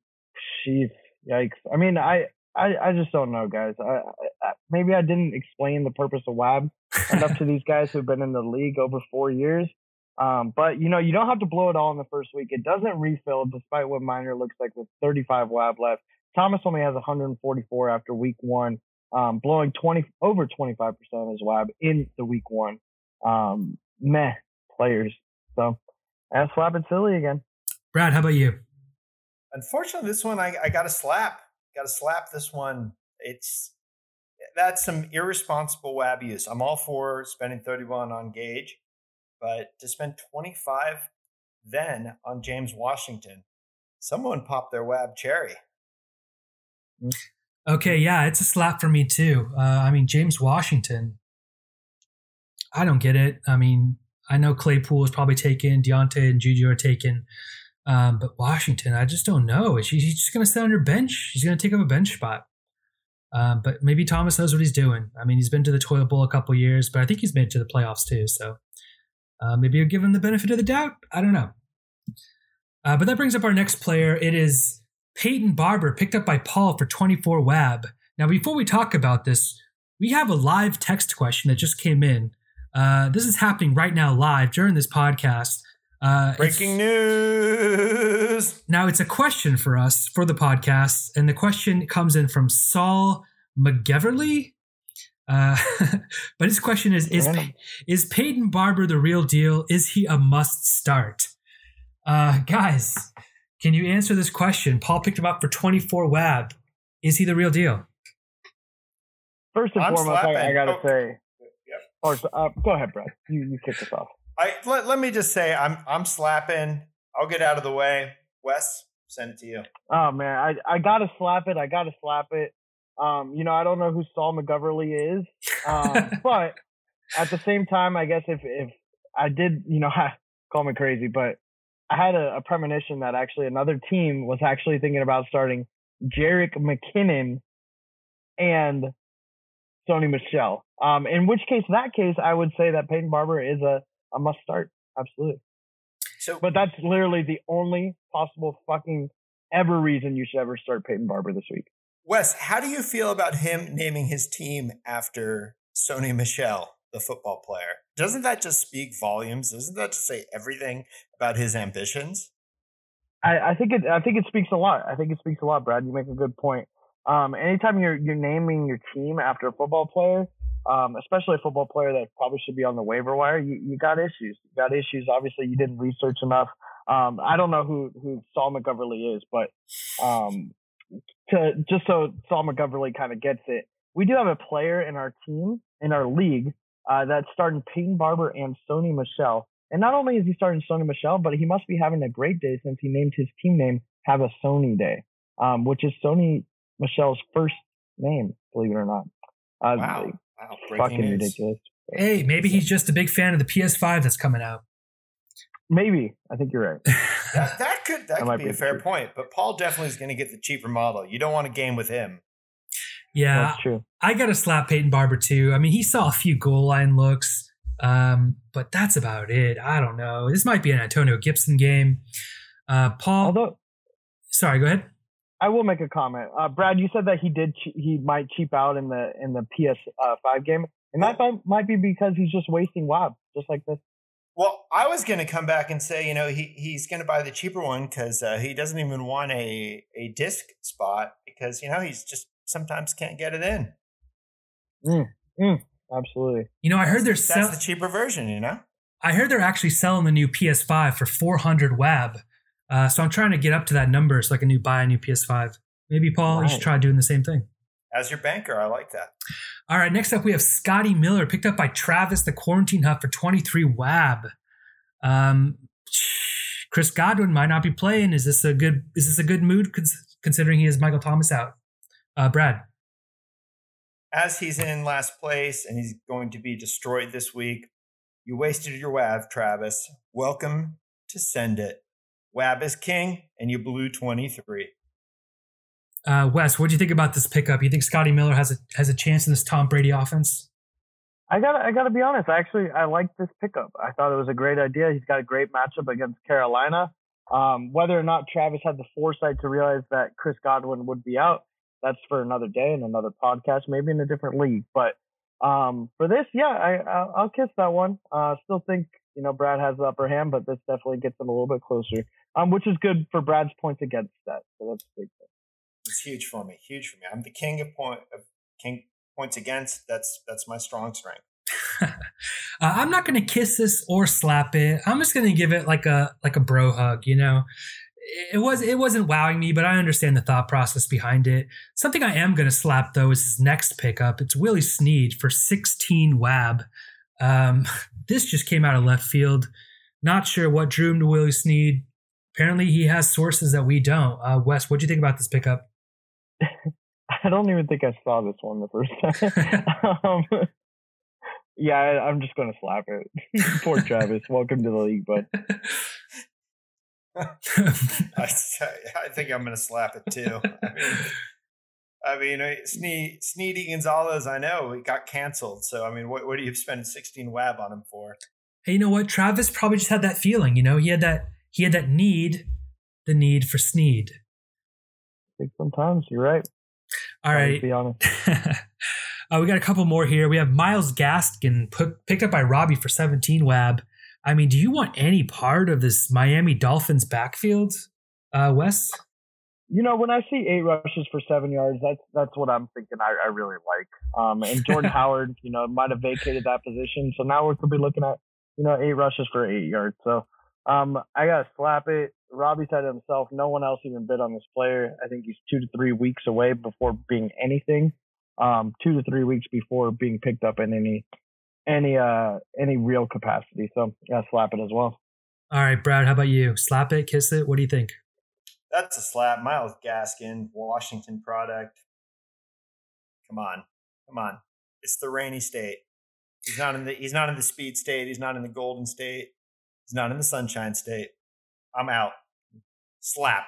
she's yikes. I mean, I, I, I just don't know, guys. I, I, maybe I didn't explain the purpose of WAB enough to these guys who've been in the league over four years. Um, but you know, you don't have to blow it all in the first week. It doesn't refill, despite what Miner looks like with 35 WAB left. Thomas only has 144 after week one, um, blowing 20 over 25% of his WAB in the week one. Um, meh players. So that's slap it silly again. Brad, how about you? Unfortunately, this one I, I got a slap. Got to slap this one. It's that's some irresponsible wab use. I'm all for spending 31 on Gage, but to spend 25 then on James Washington, someone popped their wab cherry. Okay, yeah, it's a slap for me too. Uh, I mean, James Washington. I don't get it. I mean, I know Claypool is probably taken, Diontae and Juju are taken, um, but Washington, I just don't know. Is he, he's just going to sit on your bench? He's going to take up a bench spot. Um, but maybe Thomas knows what he's doing. I mean, he's been to the toilet bowl a couple years, but I think he's made it to the playoffs too. So uh, maybe you'll give him the benefit of the doubt. I don't know. Uh, but that brings up our next player. It is Peyton Barber, picked up by Paul for 24 WAB. Now, before we talk about this, we have a live text question that just came in. Uh, this is happening right now, live during this podcast. Uh, Breaking news. now, it's a question for us for the podcast, and the question comes in from Saul McGeverly. Uh, but his question is: Is Random. is Peyton Barber the real deal? Is he a must start? Uh, guys, can you answer this question? Paul picked him up for 24 WAB. Is he the real deal? First and I'm foremost, I, I gotta Oh. say. Yep. Or uh, go ahead, Brad. You you kick us off. I let, let me just say I'm I'm slapping. I'll get out of the way. Wes, send it to you. Oh man, I I gotta slap it. I gotta slap it. Um, you know, I don't know who Saul McGoverly is, um, but at the same time, I guess if if I did, you know, I call me crazy, but I had a, a premonition that actually another team was actually thinking about starting Jerick McKinnon and Sony Michel. Um, in which case, that case, I would say that Peyton Barber is a, a must start. Absolutely. So, But that's literally the only possible fucking ever reason you should ever start Peyton Barber this week. Wes, how do you feel about him naming his team after Sony Michel, the football player? Doesn't that just speak volumes? Doesn't that just say everything about his ambitions? I, I think it. I think it speaks a lot. I think it speaks a lot, Brad. You make a good point. Um, anytime you're you're naming your team after a football player, um, especially a football player that probably should be on the waiver wire, you, you got issues. You got issues. Obviously, you didn't research enough. Um, I don't know who who Saul McGoverly is, but um, to just so Saul McGoverly kind of gets it, we do have a player in our team in our league uh, that's starting Peyton Barber and Sony Michel. And not only is he starting Sony Michel, but he must be having a great day since he named his team name Have a Sony Day, um, which is Sony Michel's first name, believe it or not. Uh, Wow. Wow. Breaking Fucking news. ridiculous. Hey, maybe he's just a big fan of the PS5 that's coming out. Maybe. I think you're right. That, that could that, could might be be a fair truth. point, but Paul definitely is going to get the cheaper model. You don't want to game with him. yeah, That's true. I got to slap Peyton Barber too. I mean, he saw a few goal line looks, um, but that's about it. I don't know. This might be an Antonio Gibson game. Uh, Paul, Although sorry, go ahead. I will make a comment. Uh, Brad, you said that he did che- he might cheap out in the in the PS uh, five game, and that might- might be because he's just wasting WAB, just like this. Well, I was going to come back and say, you know, he he's going to buy the cheaper one because uh, he doesn't even want a a disc spot because you know he's just sometimes can't get it in. Absolutely. You know, I heard they're That's sell- the cheaper version, you know. I heard they're actually selling the new PS5 for 400 WAB. Uh, so I'm trying to get up to that number so I can new, buy a new PS5. Maybe Paul, you should try doing the same thing. As your banker, I like that. All right, next up we have Scotty Miller, picked up by Travis the Quarantine Hut for 23 WAB. Um, Chris Godwin might not be playing. Is this a good? Is this a good mood considering he has Michael Thomas out? Uh, Brad. As he's in last place and he's going to be destroyed this week, you wasted your WAB, Travis. Welcome to Send It. WAB is king, and you blew 23. Uh, Wes, what do you think about this pickup? You think Scotty Miller has a has a chance in this Tom Brady offense? I gotta I gotta be honest. Actually, I like this pickup. I thought it was a great idea. He's got a great matchup against Carolina. Um, whether or not Travis had the foresight to realize that Chris Godwin would be out, that's for another day and another podcast, maybe in a different league. But um, for this, yeah, I, I'll, I'll kiss that one. Uh, still think you know Brad has the upper hand, but this definitely gets him a little bit closer, um, which is good for Brad's points against that. So that's a big thing. It's huge for me. Huge for me. I'm the king of point of king points against. That's that's my strong strength. uh, I'm not going to kiss this or slap it. I'm just going to give it like a like a bro hug. You know, it was it wasn't wowing me, but I understand the thought process behind it. Something I am going to slap though is his next pickup. It's Willie Snead for 16 WAB. Um, this just came out of left field. Not sure what drew him to Willie Snead. Apparently, he has sources that we don't. Uh, Wes, what do you think about this pickup? I don't even think I saw this one the first time. um, yeah, I, I'm just gonna slap it. Poor Travis. Welcome to the league, bud. I, I think I'm going to slap it too. I mean, I mean, Snead, Sneedy Gonzalez, I know he got canceled. So I mean, what what do you spend 16 WAB on him for? hey, you know what? Travis probably just had that feeling. You know, he had that he had that need, the need for Sneed. I think sometimes you're right. All right. be honest. uh, we got a couple more here. We have Myles Gaskin put, picked up by Robbie for 17 WAB. I mean, do you want any part of this Miami Dolphins backfield, uh, Wes? You know, when I see eight rushes for seven yards, that's that's what I'm thinking. I, I really like. Um, and Jordan Howard, you know, might have vacated that position, so now we could be looking at, you know, eight rushes for eight yards. So, um, I gotta slap it. Robbie said it himself. No one else even bid on this player. I think he's two to three weeks away before being anything. Um, two to three weeks before being picked up in any any uh any real capacity. So, yeah, slap it as well. All right, Brad, how about you? Slap it, kiss it. What do you think? That's a slap. Myles Gaskin, Washington product. Come on, come on. It's the rainy state. He's not in the. He's not in the speed state. He's not in the golden state. He's not in the Sunshine State. I'm out. Slap.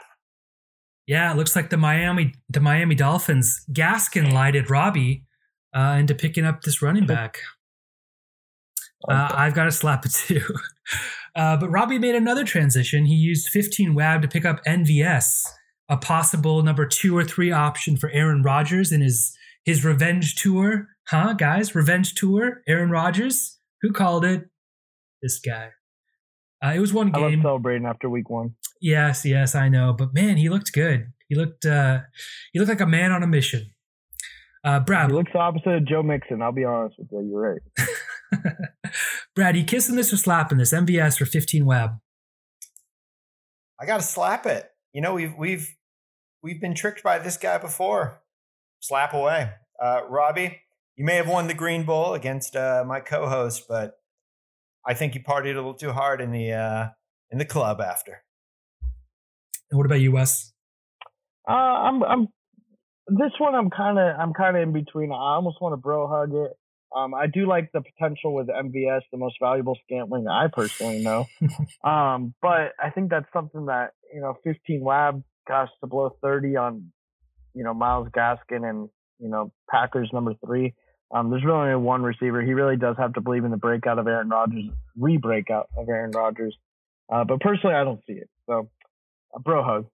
Yeah, it looks like the Miami the Miami Dolphins Gaskin lighted Robbie uh, into picking up this running back. Uh, I've got to slap it too. Uh, but Robbie made another transition. He used 15 WAB to pick up MVS, a possible number two or three option for Aaron Rodgers in his his revenge tour. Huh, guys? Revenge tour? Aaron Rodgers? Who called it? This guy. Uh, it was one game. I love game. celebrating after week one. Yes, yes, I know. But man, he looked good. He looked uh he looked like a man on a mission. Uh Brad, He looks the opposite of Joe Mixon. I'll be honest with you. You're right. Brad, you kissing this or slapping this? MVS for 15 web. I got to slap it. You know, we've we've we've been tricked by this guy before. Slap away, uh, Robbie. You may have won the Green Bowl against uh, my co-host, but I think you partied a little too hard in the uh, in the club after. And what about you, Wes? Uh, I'm I'm this one. I'm kind of I'm kind of in between. I almost want to bro hug it. Um, I do like the potential with MVS, the most valuable scantling I personally know. um, but I think that's something that you know, 15 lab, gosh, to blow 30 on you know Myles Gaskin and you know Packers number three. Um, there's really only one receiver. He really does have to believe in the breakout of Aaron Rodgers, re-breakout of Aaron Rodgers. Uh, but personally, I don't see it. So, a bro hug.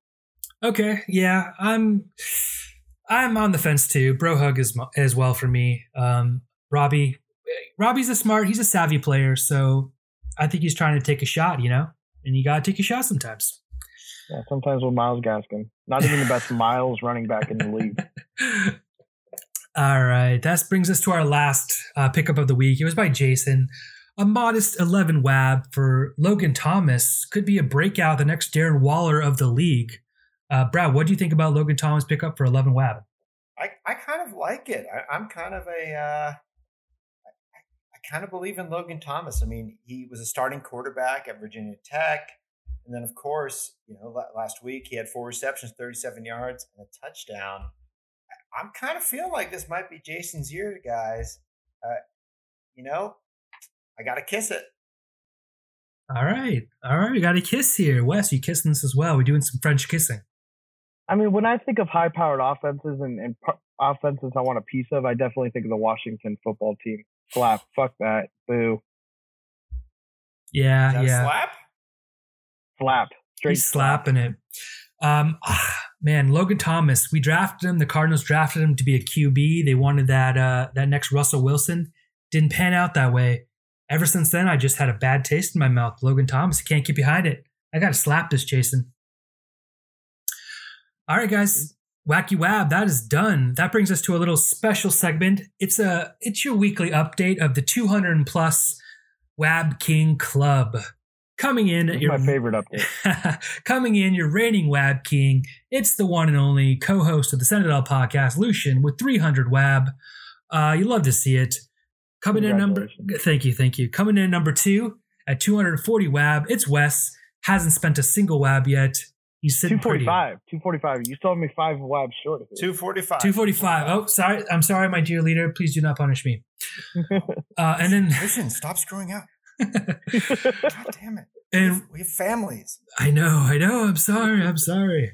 Okay, yeah, I'm I'm on the fence too. Bro hug is as well for me. Um, Robbie, Robbie's a smart, he's a savvy player, so I think he's trying to take a shot, you know, and you gotta take a shot sometimes. Yeah, sometimes with Myles Gaskin, not even the best Miles running back in the league. All right, that brings us to our last uh, pickup of the week. It was by Jason. A modest 11 WAB for Logan Thomas could be a breakout, the next Darren Waller of the league. Uh, Brad, what do you think about Logan Thomas pickup for 11 WAB? I, I kind of like it. I, I'm kind of a, uh, kind of believe in Logan Thomas. I mean, he was a starting quarterback at Virginia Tech. And then, of course, you know, last week he had four receptions, 37 yards, and a touchdown. I'm kind of feeling like this might be Jason's year, guys. Uh, you know, I got to kiss it. All right. All right. We got a kiss here. Wes, you kissing this as well. We're doing some French kissing. I mean, when I think of high powered offenses and, and p- offenses I want a piece of, I definitely think of the Washington football team. Slap. Fuck that. Boo. Yeah. yeah. slap? Slap. Straight He's slapping it. Um, ah, man, Logan Thomas. We drafted him. The Cardinals drafted him to be a QB. They wanted that uh, that next Russell Wilson. Didn't pan out that way. Ever since then, I just had a bad taste in my mouth. Logan Thomas can't get behind it. I got to slap this, Jason. All right, guys. Wacky Wab, that is done. That brings us to a little special segment. It's a it's your weekly update of the 200 plus Wab King Club. Coming in, That's your, my favorite update. coming in, your reigning Wab King. It's the one and only co-host of the Citadel podcast, Lucian, with 300 Wab. Uh, you love to see it. Coming in number, thank you, thank you. Coming in number two at 240 Wab. It's Wes. Hasn't spent a single Wab yet. He's sitting 245. 245. You still have me five Wab short of it. 245. 245. Oh, sorry. I'm sorry, my dear leader. Please do not punish me. uh, and then listen, stop screwing up. God damn it. And we have families. I know, I know. I'm sorry. I'm sorry.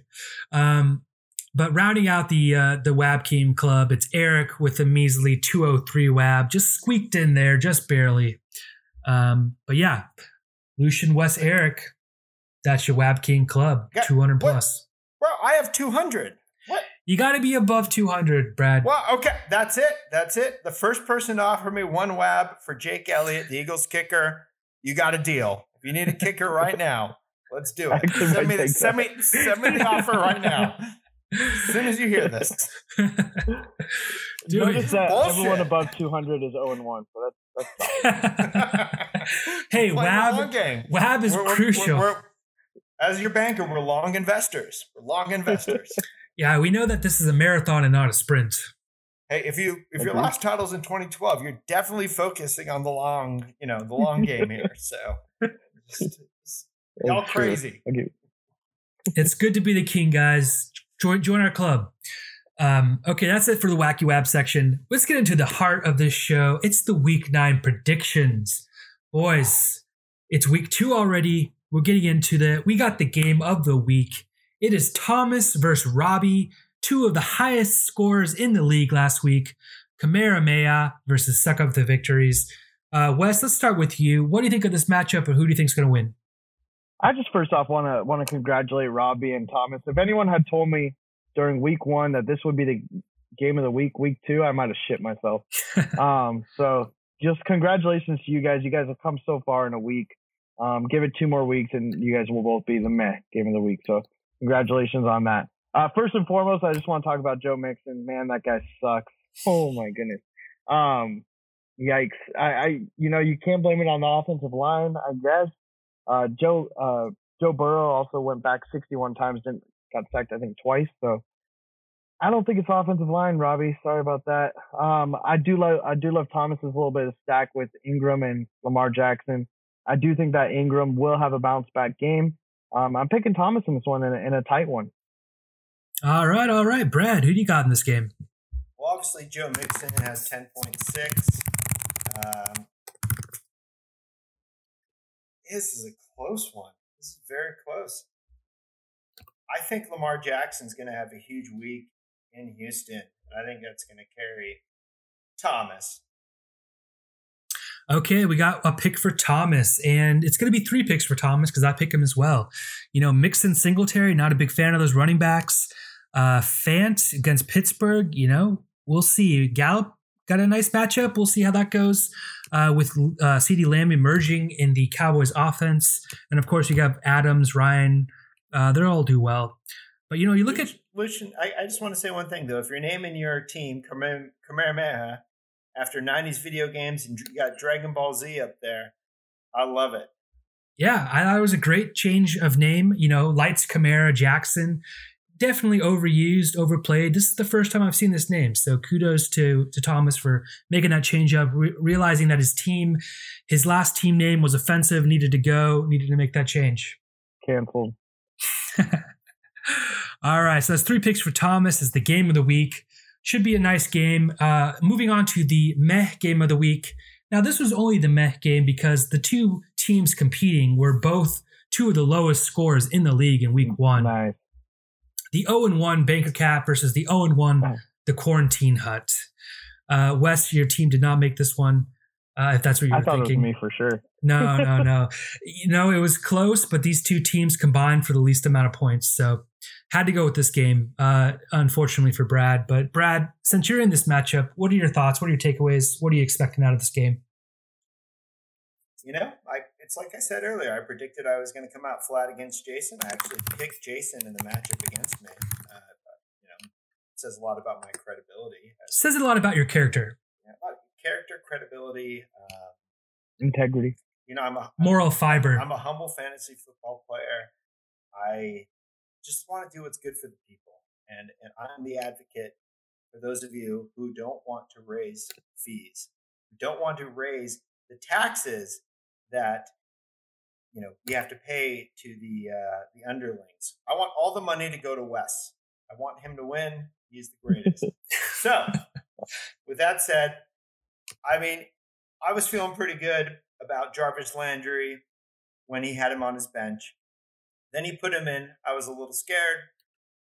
Um, but rounding out the uh, the Wab Keem Club, it's Eric with a measly 203 Wab, just squeaked in there, just barely. Um, but yeah, Lucian West Eric, that's your Wab King Club, got, 200 plus. Bro, I have 200. What? You got to be above 200, Brad. Well, okay, that's it. That's it. The first person to offer me one Wab for Jake Elliott, the Eagles kicker, you got a deal. If you need a kicker right now, let's do it. Send me, the, send, me, send me the offer right now. As soon as you hear this. Notice that Bullshit. everyone above 200 is 0 and 1. So that's, that's hey, Wab, Wab is we're, crucial. We're, we're, as your banker, we're long investors. We're long investors. Yeah, we know that this is a marathon and not a sprint. Hey, if you if your last title's in 2012, you're definitely focusing on the long, you know, the long game here. So, just, just, y'all crazy. It's good to be the king, guys. Join join our club. Um, okay, that's it for the Wacky Wab section. Let's get into the heart of this show. It's the week nine predictions. Boys, It's week two already. We're getting into the, we got the game of the week. It is Thomas versus Robbie, two of the highest scores in the league last week. Kamara Kamehameha versus Suck Up the Victories. Uh, Wes, let's start with you. What do you think of this matchup and who do you think is going to win? I just first off want to want to congratulate Robbie and Thomas. If anyone had told me during week one that this would be the game of the week, week two, I might have shit myself. um, so just congratulations to you guys. You guys have come so far in a week. Um, give it two more weeks and you guys will both be the meh game of the week. So congratulations on that. Uh, first and foremost, I just want to talk about Joe Mixon. Man, that guy sucks. Oh my goodness. Um, yikes. I, I, you know, you can't blame it on the offensive line, I guess. Uh, Joe, uh, Joe Burrow also went back 61 times, didn't got sacked I think twice. So I don't think it's offensive line, Robbie. Sorry about that. Um, I do love I do love Thomas's little bit of stack with Ingram and Lamar Jackson. I do think that Ingram will have a bounce back game. Um, I'm picking Thomas in this one in a, in a tight one. All right, all right, Brad. Who do you got in this game? Well, obviously Joe Mixon has 10.6. Um, this is a close one. This is very close. I think Lamar Jackson's going to have a huge week in Houston. I think that's going to carry Thomas. Okay, we got a pick for Thomas, and it's going to be three picks for Thomas because I pick him as well. You know, Mixon Singletary, not a big fan of those running backs. Uh, Fant against Pittsburgh, you know, we'll see. Gallup got a nice matchup. We'll see how that goes uh, with uh, CeeDee Lamb emerging in the Cowboys offense. And of course, you got Adams, Ryan. Uh, they'll all do well. But, you know, you look at. Lucian, I, I just want to say one thing, though. If you're naming your team Kamehameha after 90s video games and you got Dragon Ball Z up there, I love it. Yeah, I thought it was a great change of name. You know, Lights Camara Jackson definitely overused, overplayed. This is the first time I've seen this name, so kudos to to Thomas for making that change up, re- realizing that his team, his last team name was offensive, needed to go, needed to make that change. Canceled. All right, so that's three picks for Thomas as the game of the week. Should be a nice game. Uh, moving on to the meh game of the week. Now, this was only the meh game because the two teams competing were both two of the lowest scores in the league in week one. Nice. The 0 1 Banker Cat versus the 0 1 Oh. The Quarantine Hut. Uh, Wes, your team did not make this one. Uh, if that's what you I thought thinking. me for sure. No, no, no. you know, it was close, but these two teams combined for the least amount of points. So had to go with this game, uh, unfortunately for Brad. But Brad, since you're in this matchup, what are your thoughts? What are your takeaways? What are you expecting out of this game? You know, I it's like I said earlier. I predicted I was going to come out flat against Jason. I actually picked Jason in the matchup against me. Uh, but, you know, it says a lot about my credibility. As, Says a lot about your character, you know, a lot of character, credibility. Uh, Integrity. you know, I'm a moral fiber. I'm a humble fantasy football player. I just want to do what's good for the people, and and I'm the advocate for those of you who don't want to raise fees, who don't want to raise the taxes that you know we have to pay to the uh, the underlings. I want all the money to go to Wes. I want him to win. He's the greatest. so, with that said, I mean, I was feeling pretty good about Jarvis Landry when he had him on his bench. Then he put him in. I was a little scared.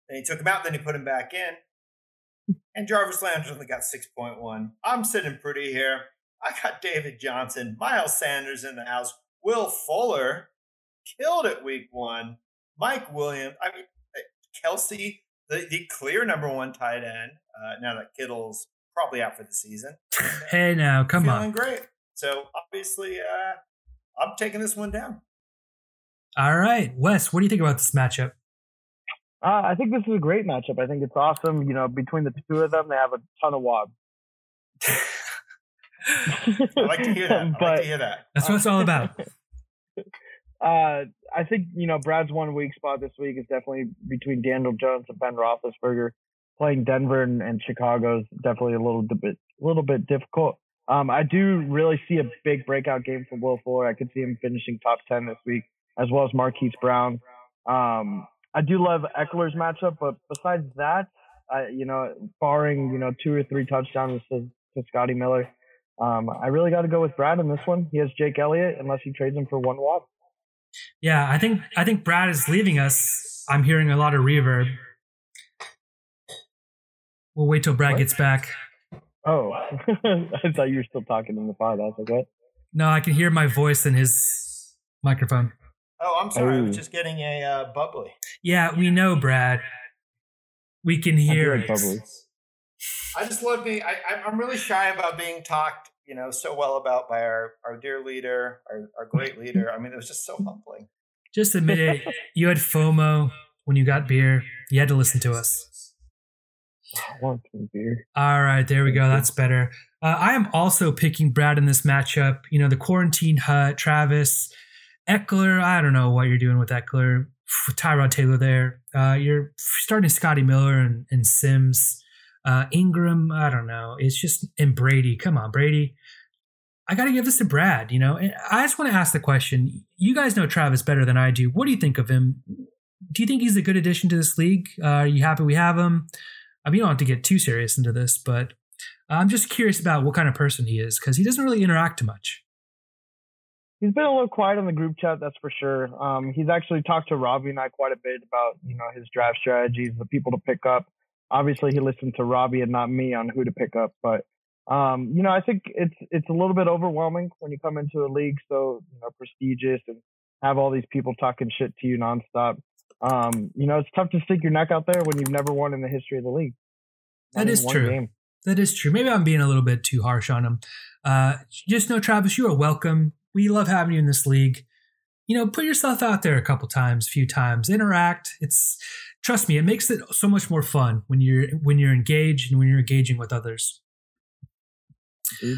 Then he took him out. Then he put him back in. And Jarvis Landry only got 6.1. I'm sitting pretty here. I got David Johnson, Miles Sanders in the house, Will Fuller killed it week one, Mike Williams, I mean, uh, Kelce, the, the clear number one tight end, uh, now that Kittle's probably out for the season. hey, now, come Feeling on. great. So obviously, uh, I'm taking this one down. All right, Wes, what do you think about this matchup? Uh, I think this is a great matchup. I think it's awesome. You know, between the two of them, they have a ton of wob. I like to hear that. I like to hear that. That's what it's all about. uh, I think you know Brad's one weak spot this week is definitely between Daniel Jones and Ben Roethlisberger. Playing Denver and, and Chicago is definitely a little bit a little bit difficult. Um, I do really see a big breakout game from Will Fuller. I could see him finishing top ten this week, as well as Marquise Brown. Um, I do love Ekeler's matchup, but besides that, I, you know, barring you know two or three touchdowns to, to Scotty Miller, Um, I really got to go with Brad in this one. He has Jake Elliott unless he trades him for one watt. Yeah, I think I think Brad is leaving us. I'm hearing a lot of reverb. We'll wait till Brad What? gets back. Oh, I thought you were still talking in the pod. I was like, what? No, I can hear my voice in his microphone. Oh, I'm sorry. I was Oh. just getting a uh, bubbly. Yeah, we know, Brad. We can hear I it. like bubbly. I just love being. I, I- I'm really shy about being talked, you know, so well about by our our dear leader, our our great leader. I mean, it was just so humbling. Just admit it. You had FOMO when you got beer. You had to listen to us. I want some beer. All right, there we go. That's better. Uh, I am also picking Brad in this matchup. You know, the quarantine hut, Travis, Ekeler. I don't know what you're doing with Ekeler. Tyrod Taylor there. Uh, you're starting Scotty Miller and, and Sims. Uh, Ingram, I don't know. It's just, and Brady. Come on, Brady. I got to give this to Brad, you know. And I just want to ask the question. You guys know Travis better than I do. What do you think of him? Do you think he's a good addition to this league? Uh, are you happy we have him? I mean, you don't have to get too serious into this, but I'm just curious about what kind of person he is because he doesn't really interact too much. He's been a little quiet on the group chat, that's for sure. Um, he's actually talked to Robbie and I quite a bit about, you know, his draft strategies, the people to pick up. Obviously, he listened to Robbie and not me on who to pick up, but um, you know, I think it's it's a little bit overwhelming when you come into a league so you know prestigious and have all these people talking shit to you nonstop. Um, you know, it's tough to stick your neck out there when you've never won in the history of the league. That is true. game. That is true. Maybe I'm being a little bit too harsh on him. Uh, just know, Travis, you are welcome. We love having you in this league. You know, put yourself out there a couple times, a few times, interact. It's trust me, it makes it so much more fun when you're when you're engaged and when you're engaging with others. Agreed.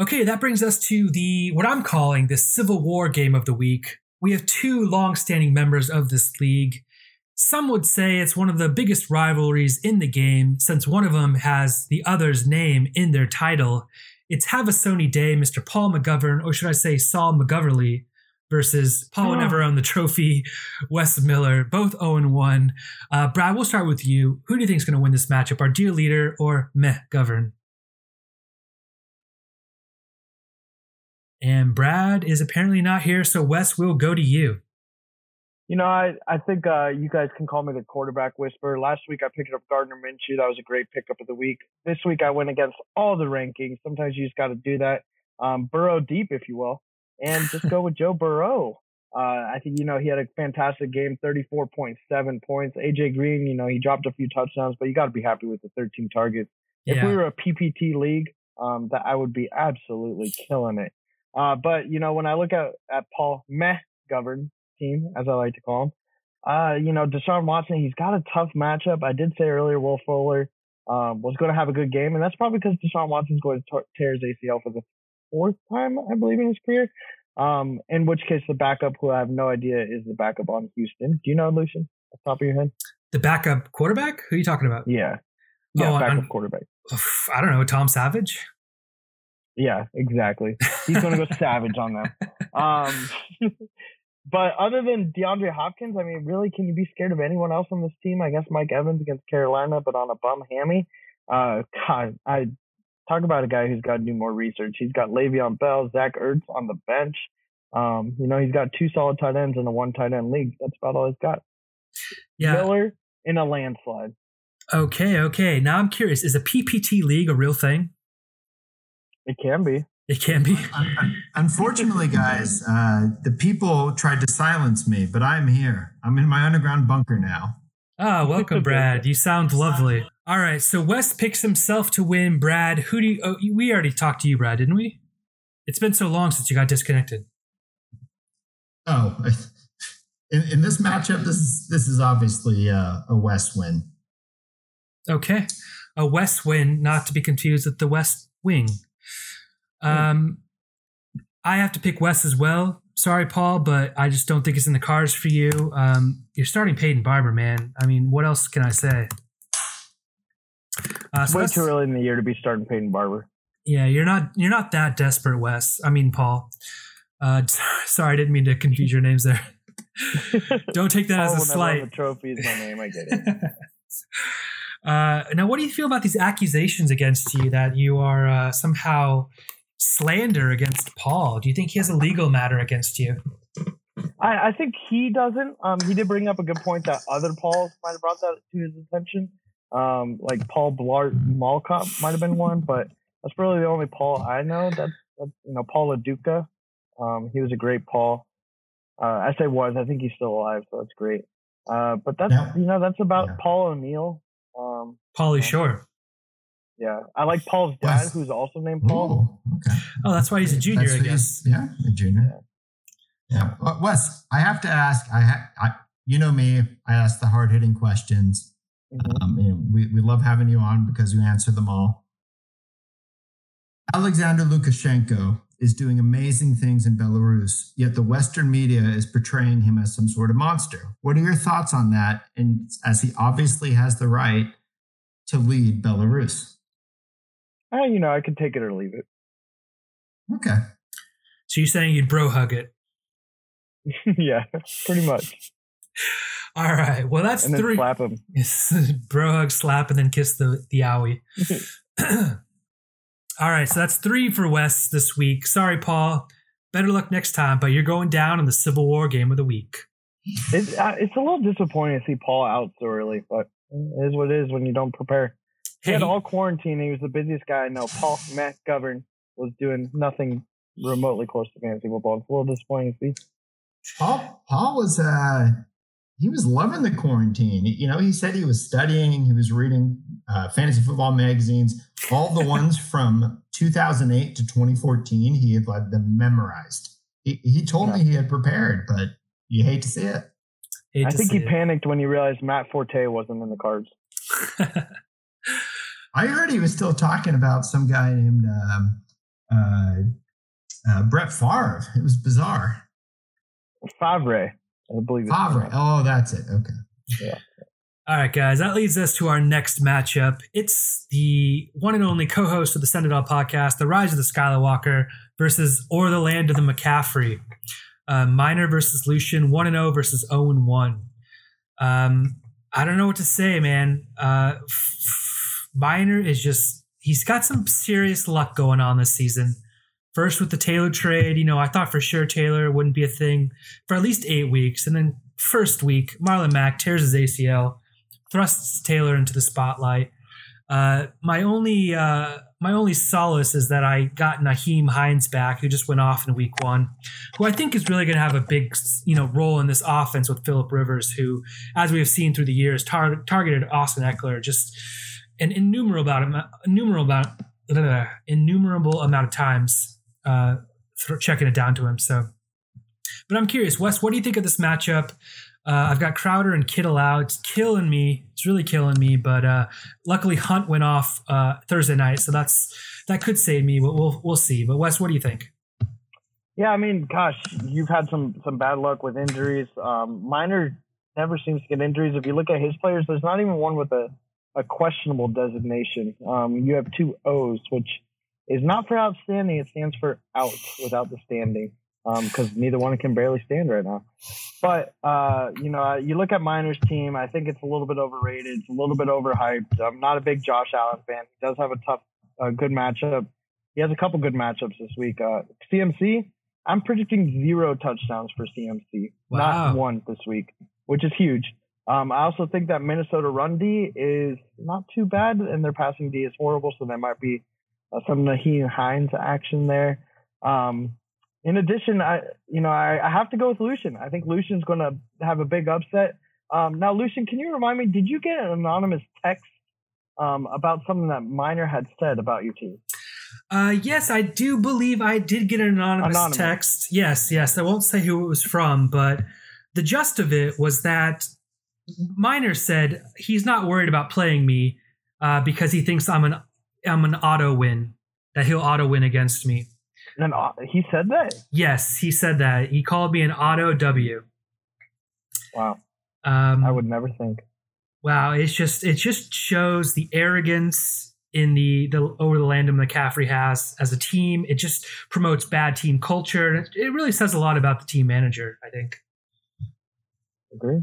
Okay, that brings us to the what I'm calling the Civil War game of the week. We have two long-standing members of this league. Some would say it's one of the biggest rivalries in the game since one of them has the other's name in their title. It's Have a Sony Day, Mr. Paul McGovern, or should I say Saul McGoverly, versus Paul Oh. Never on the trophy, Wes Miller, both 0 1. Uh, Brad, we'll start with you. Who do you think is going to win this matchup, our dear leader or Meh Govern? And Brad is apparently not here, so Wes will go to you. You know, I, I think uh, you guys can call me the quarterback whisperer. Last week I picked up Gardner Minshew. That was a great pickup of the week. This week I went against all the rankings. Sometimes you just got to do that. Um, burrow deep, if you will, and just go with Joe Burrow. Uh, I think, you know, he had a fantastic game, 34.7 points. AJ Green, you know, he dropped a few touchdowns, but you got to be happy with the 13 targets. If we were a PPT league, um, that I would be absolutely killing it. Uh, but you know, when I look at at Paul Meh governed team, as I like to call him, uh, you know, Deshaun Watson, he's got a tough matchup. I did say earlier, Will Fuller um, was going to have a good game, and that's probably because Deshaun Watson's going to tear his ACL for the fourth time, I believe, in his career. Um, in which case, the backup, who I have no idea is the backup on Houston. Do you know, Lucian, off the top of your head? The backup quarterback? Who are you talking about? Yeah, yeah, Oh, backup I'm- quarterback. I don't know, Tom Savage? Yeah, exactly. He's going to go savage on them. Um, but other than DeAndre Hopkins, I mean, really, can you be scared of anyone else on this team? I guess Mike Evans against Carolina, but on a bum hammy. Uh, God, I talk about a guy who's got to do more research. He's got Le'Veon Bell, Zach Ertz on the bench. Um, you know, he's got two solid tight ends in a one tight end league. That's about all he's got. Yeah. Miller in a landslide. Okay, okay. Now I'm curious. Is a PPT league a real thing? It can be. It can be. Un- un- Unfortunately, guys, uh, the people tried to silence me, but I'm here. I'm in my underground bunker now. Ah, welcome, Brad. You sound lovely. All right, so Wes picks himself to win. Brad, who do you? Oh, we already talked to you, Brad, didn't we? It's been so long since you got disconnected. Oh, in, in this matchup, this is this is obviously uh, a West win. Okay, a West win, not to be confused with the West Wing. Um, I have to pick West as well. Sorry, Paul, but I just don't think it's in the cards for you. Um, you're starting Peyton Barber, man. I mean, what else can I say? Uh, so way too early in the year to be starting Peyton Barber. Yeah, you're not you're not that desperate, Wes. I mean, Paul. Uh, sorry, I didn't mean to confuse your names there. Don't take that as a slight. The trophy is my name. I get it. uh, now, what do you feel about these accusations against you that you are uh, somehow slander against Paul. Do you think he has a legal matter against you? I, I think he doesn't. Um, he did bring up a good point that other Pauls might have brought that to his attention. Um, like Paul Blart Malcop might have been one, but that's really the only Paul I know. That's, that's you know Paul Lo Duca. Um, he was a great Paul. Uh, I say was. I think he's still alive, so that's great. Uh, but that's Yeah. you know that's about Yeah. Paul O'Neill. Um, Pauly Yeah. Shore. Yeah, I like Paul's dad, Wes. who's also named Paul. Oh, okay. Oh, that's why he's a junior, That's I guess. Yeah, a junior. Yeah. Uh, Wes, I have to ask. I, ha- I, you know me. I ask the hard hitting questions. Mhm. Um, you know, we we love having you on because you answer them all. Alexander Lukashenko is doing amazing things in Belarus, yet the Western media is portraying him as some sort of monster. What are your thoughts on that? And as he obviously has the right to lead Belarus. Eh, you know, I could take it or leave it. Okay. So you're saying you'd bro hug it? yeah, pretty much. All right. Well, that's And three. slap him. Bro hug, slap, and then kiss the the owie. All right, so that's three for Wes this week. Sorry, Paul. Better luck next time, but you're going down in the Civil War game of the week. It's uh, it's a little disappointing to see Paul out so early, but it is what it is when you don't prepare. He had all quarantine. He was the busiest guy I know. Paul McGovern was doing nothing remotely close to fantasy football. It's a little disappointing to see. Paul Paul was uh he was loving the quarantine. You know, he said he was studying, he was reading uh, fantasy football magazines, all the ones from 2008 to 2014. He had like them memorized. He, he told me he had prepared, but you hate to see it. Hate I think see he panicked when he realized Matt Forte wasn't in the cards. it. I heard he was still talking about some guy named um, uh, uh, Brett Favre. It was bizarre. Favre, I believe. Favre. pronounced. Oh, that's it. Okay. All right, guys, that leads us to our next matchup. It's the one and only co-host of the Sentinel podcast, The Rise of the Skywalker versus Or the Land of the McCaffrey. Uh, Minor versus Lucian, 1 and 0 versus 0 and 1. Um, I don't know what to say, man. Uh, f- Minor is just, he's got some serious luck going on this season. First with the Taylor trade, you know, I thought for sure Taylor wouldn't be a thing for at least eight weeks. And then first week, Marlon Mack tears his ACL thrusts Taylor into the spotlight. Uh, my only uh, my only solace is that I got Nyheim Hines back, who just went off in week one, who I think is really going to have a big you know role in this offense with Philip Rivers, who, as we have seen through the years, tar- targeted Austin Ekeler just an innumerable amount, innumerable amount, innumerable amount of times, uh, checking it down to him. So, but I'm curious, Wes, what do you think of this matchup? Uh, I've got Crowder and Kittle out. It's killing me. It's really killing me. But uh, luckily, Hunt went off uh, Thursday night, so that's that could save me. But we'll we'll see. But Wes, what do you think? Yeah, I mean, gosh, you've had some some bad luck with injuries. Um, Minor never seems to get injuries. If you look at his players, there's not even one with a, a questionable designation. Um, you have two O's, which is not for outstanding. It stands for out without the standing because neither one can barely stand right now. But uh, you know, you look at Miner's team. I think it's a little bit overrated. It's a little bit overhyped. I'm not a big Josh Allen fan. He does have a tough, uh, good matchup. He has a couple good matchups this week. Uh, CMC, I'm predicting zero touchdowns for CMC. Wow. Not one this week, which is huge. Um, I also think that Minnesota run D is not too bad, and their passing D is horrible. So there might be uh, some Nyheim Hines action there. Um, in addition, I you know I, I have to go with Lucian. I think Lucian's going to have a big upset. Um, now, Lucian, can you remind me? Did you get an anonymous text um, about something that Miner had said about your team? Uh, yes, I do believe I did get an anonymous, Anonymous. text. Yes, yes. I won't say who it was from, but the gist of it was that Miner said he's not worried about playing me uh, because he thinks I'm an I'm an auto win that he'll auto win against me. And uh, he said that. Yes, he said that. He called me an auto W. Wow, Um, I would never think. Wow, it's just it just shows the arrogance in the the over the land of McCaffrey has as a team. It just promotes bad team culture. It really says a lot about the team manager. I think Agree.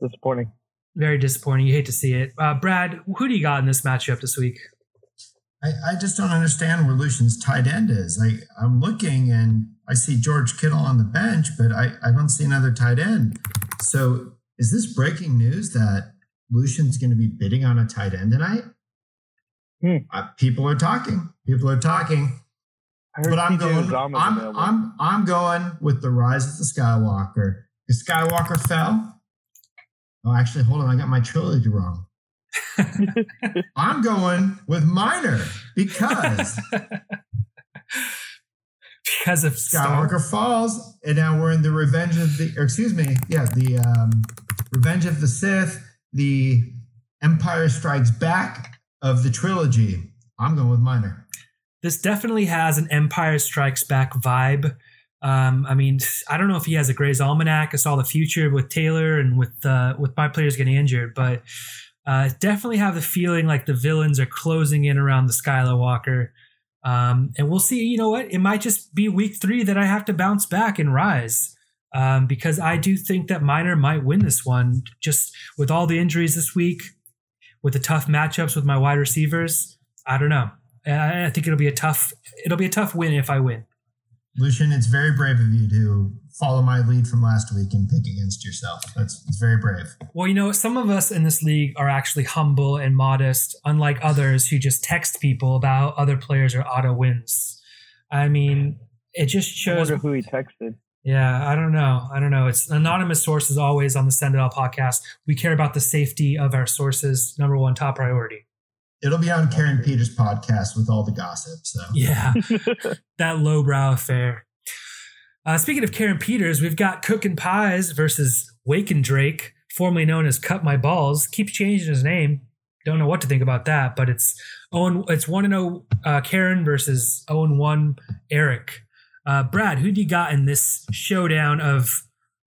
Disappointing. very disappointing. You hate to see it. Uh, Brad, who do you got in this matchup this week? I, I just don't understand where Lucian's tight end is. I, I'm looking and I see George Kittle on the bench, but I, I don't see another tight end. So is this breaking news that Lucian's going to be bidding on a tight end tonight? Hmm. Uh, people are talking. People are talking. But I'm CJ going. Uzomah's I'm. I'm I'm going with the rise of the Skywalker. If Skywalker fell. Oh, actually, hold on. I got my trilogy wrong. I'm going with Minor because because of Star. Skywalker falls, and now we're in the Revenge of the. Or excuse me, yeah, the um, Revenge of the Sith, the Empire Strikes Back of the trilogy. I'm going with Minor. This definitely has an Empire Strikes Back vibe. Um, I mean, I don't know if he has a Gray's Almanac. I saw the future with Taylor and with uh, with my players getting injured, but uh, definitely have the feeling like the villains are closing in around the Skylar Walker. Um, and we'll see. You know what? It might just be week three that I have to bounce back and rise. Um, because I do think that Miner might win this one, just with all the injuries this week, with the tough matchups with my wide receivers. I don't know. I I think it'll be a tough. It'll be a tough win if I win. Lucian, it's very brave of you to follow my lead from last week and pick against yourself. That's it's very brave. Well, you know, some of us in this league are actually humble and modest, unlike others who just text people about other players or auto wins. I mean, it just I shows. wonder who he texted. Yeah, I don't know. I don't know. It's anonymous sources always on the Send It All podcast. We care about the safety of our sources. Number one, top priority. It'll be on Karen Peters' podcast with all the gossip. So Yeah, that lowbrow affair. Uh, speaking of Karen Peters, we've got Cookin' Pies versus Waken Drake, formerly known as Cut My Balls. Keeps changing his name. Don't know what to think about that, but it's Owen. It's one and zero uh, Karen versus Owen one Eric. Uh, Brad, who do you got in this showdown of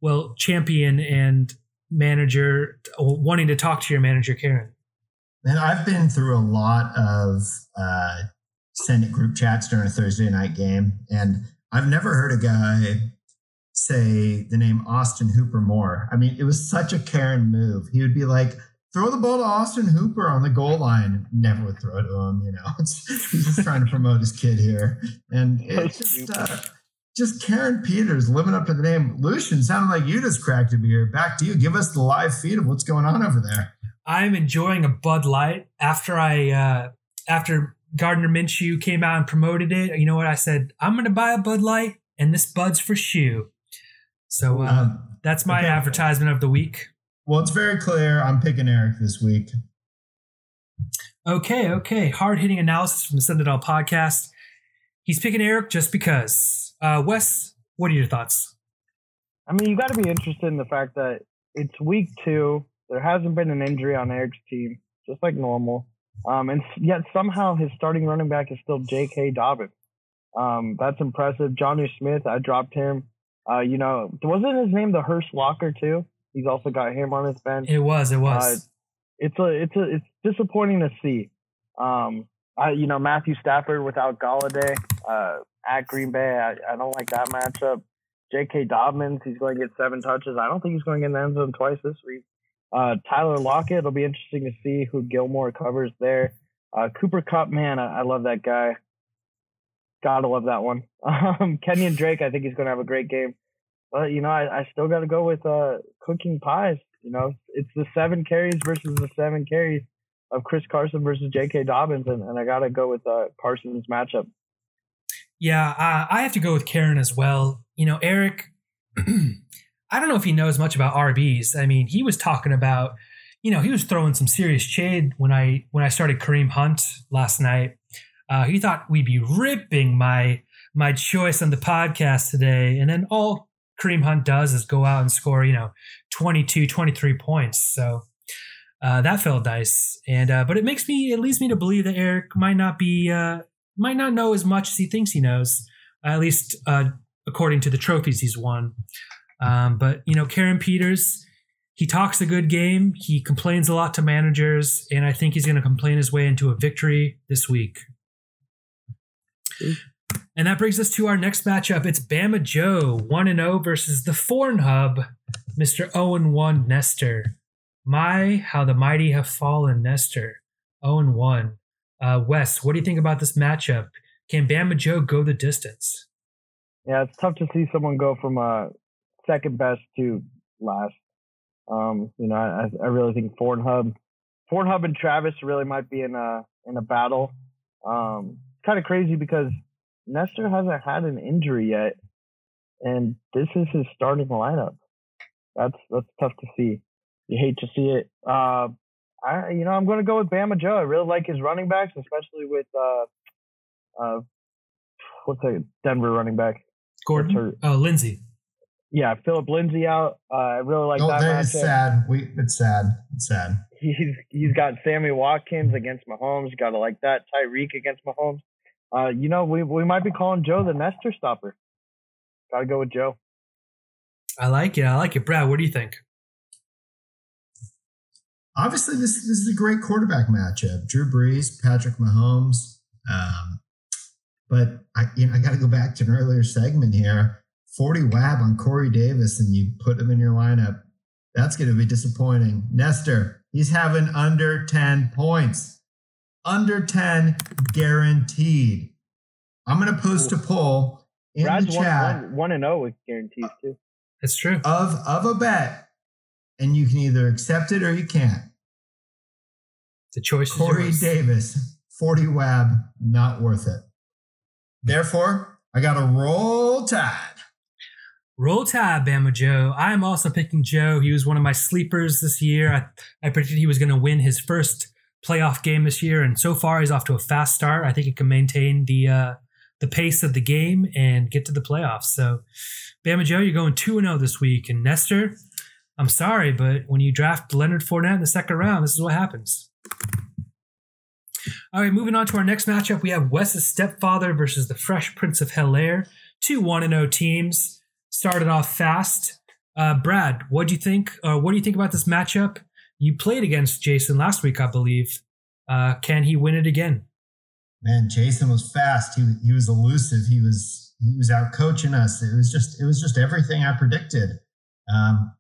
well champion and manager wanting to talk to your manager Karen? And I've been through a lot of uh, Senate group chats during a Thursday night game, and I've never heard a guy say the name Austin Hooper more. I mean, it was such a Karen move. He would be like, throw the ball to Austin Hooper on the goal line. Never would throw it to him, you know. It's, he's just trying to promote his kid here. And it's just, uh, just Karen Peters living up to the name. Lucian, sounded like you just cracked a beer. Back to you. Give us the live feed of what's going on over there. I'm enjoying a Bud Light after I uh, after Gardner Minshew came out and promoted it. You know what I said? I'm going to buy a Bud Light, and this Bud's for shoe. So uh, Um, that's my okay. advertisement of the week. Well, it's very clear. I'm picking Eric this week. Okay, okay. Hard hitting analysis from the Send It All podcast. He's picking Eric just because. Uh, Wes, what are your thoughts? I mean, you got to be interested in the fact that it's week two. There hasn't been an injury on Eric's team, just like normal. Um, and yet somehow his starting running back is still J.K. Dobbins. Um, that's impressive. Johnny Smith, I dropped him. Uh, you know, wasn't his name the Hearst Locker too? He's also got him on his bench. It was, it was. it's a it's a it's disappointing to see. Um, I you know Matthew Stafford without Golladay uh, at Green Bay, I, I don't like that matchup. J.K. Dobbins, he's going to get seven touches. I don't think he's going to get in the end zone twice this week. Uh, Tyler Lockett, it'll be interesting to see who Gilmore covers there. Uh, Cooper Kupp, man, I, I love that guy. Gotta love that one. Um, Kenyon Drake, I think he's going to have a great game. But you know, I, I still got to go with uh, cooking pies. You know, it's the seven carries versus the seven carries of Chris Carson versus J.K. Dobbins, and, and I got to go with uh, Carson's matchup. Yeah, uh, I have to go with Karen as well. You know, Eric, I don't know if he knows much about RBs. I mean, he was talking about, you know, he was throwing some serious shade when I when I started Kareem Hunt last night. Uh, he thought we'd be ripping my my choice on the podcast today, and then all Kareem Hunt does is go out and score, you know, 22, 23 points. So uh, that felt nice, and uh, but it makes me it leads me to believe that Eric might not be uh, might not know as much as he thinks he knows, at least uh, according to the trophies he's won. Um, but you know, Karen Peters, he talks a good game. He complains a lot to managers, and I think he's going to complain his way into a victory this week. And that brings us to our next matchup. It's Bama Joe, 1 and 0 versus the Foreign Hub, Mr. 0 and 1 Nestor. My, how the mighty have fallen, Nestor. 0 and 1. Uh, Wes, what do you think about this matchup? Can Bama Joe go the distance? Yeah, it's tough to see someone go from uh, second best to last. Um, you know, I, I really think Ford Hub, Ford Hub and Travis really might be in a in a battle. Um, it's kind of crazy because Nestor hasn't had an injury yet, and this is his starting lineup. That's that's tough to see. You hate to see it. Uh, I you know I'm going to go with Bama Joe. I really like his running backs, especially with uh, uh, what's a Denver running back? Gordon. Oh, Lindsay. Yeah, Philip Lindsay out. Uh, I really like oh, that. that is matchup. sad. We, it's sad. It's sad. He's he's got Sammy Watkins against Mahomes. Got to like that. Tyreek against Mahomes. Uh, you know, we we might be calling Joe the Nestor stopper. Got to go with Joe. I like it. I like it. Brad, what do you think? Obviously, this this is a great quarterback matchup. Drew Brees, Patrick Mahomes. Um, but I you know I got to go back to an earlier segment here. 40 WAB on Corey Davis, and you put him in your lineup. That's going to be disappointing. Nestor, he's having under 10 points. Under 10 guaranteed. I'm going to post a poll in Brad's the one, chat one, one and zero with guarantees uh, too. That's true. of of a bet, and you can either accept it or you can't. The choice is Corey yours. Davis, 40 WAB, not worth it. Therefore, I got to roll tide. Roll Tide, Bama Joe. I am also picking Joe. He was one of my sleepers this year. I, I predicted he was going to win his first playoff game this year, and so far he's off to a fast start. I think he can maintain the uh, the pace of the game and get to the playoffs. So, Bama Joe, you're going two and zero this week. And Nestor, I'm sorry, but when you draft Leonard Fournette in the second round, this is what happens. All right, moving on to our next matchup, we have Wes's stepfather versus the Fresh Prince of Hell Air. Two one and zero teams started off fast. Uh, Brad, what do you think? Uh, what do you think about this matchup? You played against Jason last week, I believe. Uh, can he win it again? Man, Jason was fast. He he was elusive. He was he was out coaching us. It was just it was just everything I predicted. Um,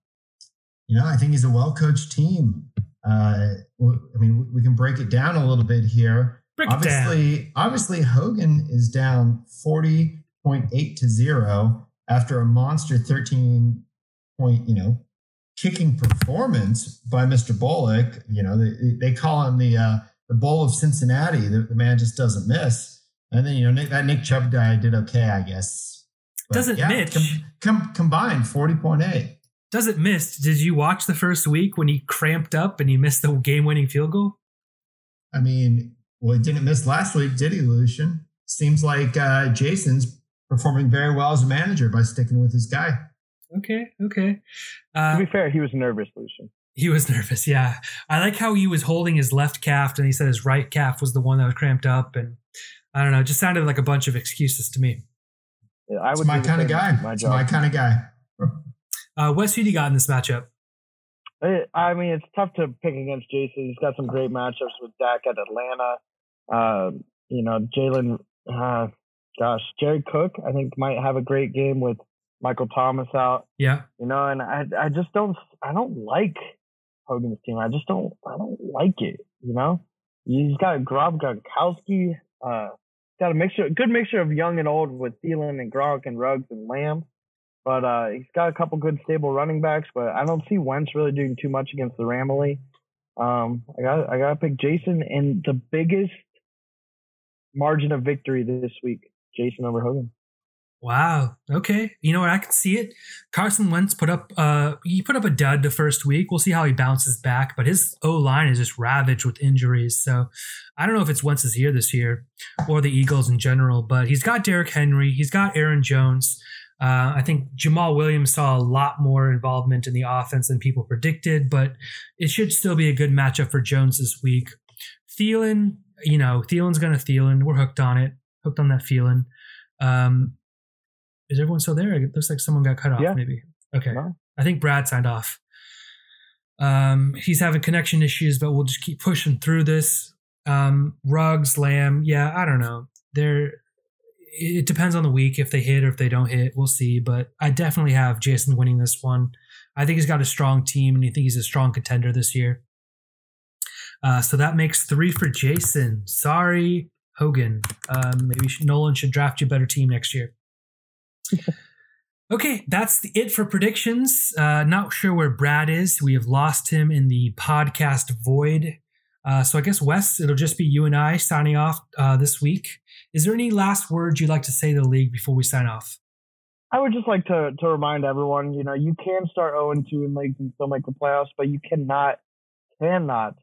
you know, I think he's a well coached team. Uh, I mean, we can break it down a little bit here. Break obviously, obviously, Hogan is down forty point eight to zero after a monster thirteen point, you know, kicking performance by Mr. Bullock. You know, they, they call him the uh, the Bowl of Cincinnati. The, the man just doesn't miss. And then you know Nick, that Nick Chubb guy did okay, I guess. But Doesn't Mitch- com- com- combined forty point eight? Doesn't miss. Did you watch the first week when he cramped up and he missed the game winning field goal? I mean, well, he didn't miss last week, did he, Lucian? Seems like uh, Jason's performing very well as a manager by sticking with his guy. Okay, okay. To Uh, be fair, he was nervous, Lucian. he was nervous. Yeah, I like how he was holding his left calf, and he said his right calf was the one that was cramped up, and I don't know. It just sounded like a bunch of excuses to me. Yeah, I It's would my kind of guy. My It's job. my kind of guy. Uh, Wes, who do you got in this matchup? Eh, I mean, it's tough to pick against Jason. He's got some great matchups with Dak at Atlanta. Uh, you know, Jalen, uh, gosh, Jared Cook, I think might have a great game with Michael Thomas out. Yeah, You know, and I, I just don't, I don't like Hogan's team. I just don't, I don't like it. You know, he's got Grob Gronkowski. Uh, got a mixture, good mixture of young and old with Thielen and Gronk and Ruggs and Lamb. But uh, he's got a couple good stable running backs, but I don't see Wentz really doing too much against the Ramley. Um, I got I got to pick Jason and the biggest margin of victory this week, Jason over Hogan. Wow. Okay. You know what? I can see it. Carson Wentz put up uh he put up a dud the first week. We'll see how he bounces back, but his O line is just ravaged with injuries. So I don't know if it's Wentz's year this year or the Eagles in general, but he's got Derrick Henry, he's got Aaron Jones. Uh, I think Jamaal Williams saw a lot more involvement in the offense than people predicted, but it should still be a good matchup for Jones this week. Thielen, you know, Thielen's gonna Thielen. We're hooked on it, hooked on that feeling. Um, is everyone still there? It looks like someone got cut off. Yeah. Maybe. Okay. No. I think Brad signed off. Um, he's having connection issues, but we'll just keep pushing through this. Um, Ruggs, Lamb, yeah, I don't know. They're it depends on the week if they hit or if they don't hit. We'll see. But I definitely have Jason winning this one. I think he's got a strong team, and I think he's a strong contender this year. Uh, so that makes three for Jason. Sorry, Hogan. Um, maybe Nolan should draft you a better team next year. okay, that's it for predictions. Uh, not sure where Brad is. We have lost him in the podcast void. Uh, so I guess Wes, it'll just be you and I signing off uh, this week. Is there any last words you'd like to say to the league before we sign off? I would just like to to remind everyone, you know, you can start 0 2 in leagues and still make the playoffs, but you cannot cannot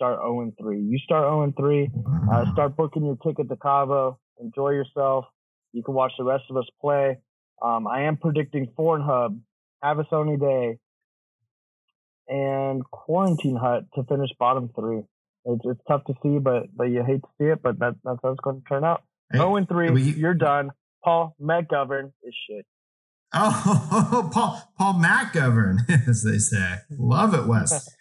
start 0 3. You start 0 3, uh, start booking your ticket to Cabo. Enjoy yourself. You can watch the rest of us play. Um, I am predicting Hub, Have a Sony Day, and Quarantine Hut to finish bottom three. It's, it's tough to see, but but you hate to see it, but that, that's how it's going to turn out. Hey, 0 3, we, you're done. Paul McGovern is shit. Oh, Paul Paul McGovern, as they say. Love it, Wes.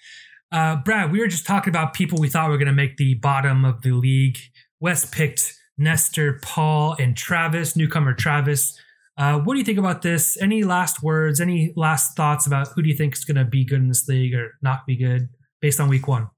Uh, Brad, we were just talking about people we thought were going to make the bottom of the league. Wes picked Nestor, Paul, and Travis, newcomer Travis. Uh, what do you think about this? Any last words? Any last thoughts about who do you think is going to be good in this league or not be good based on week one?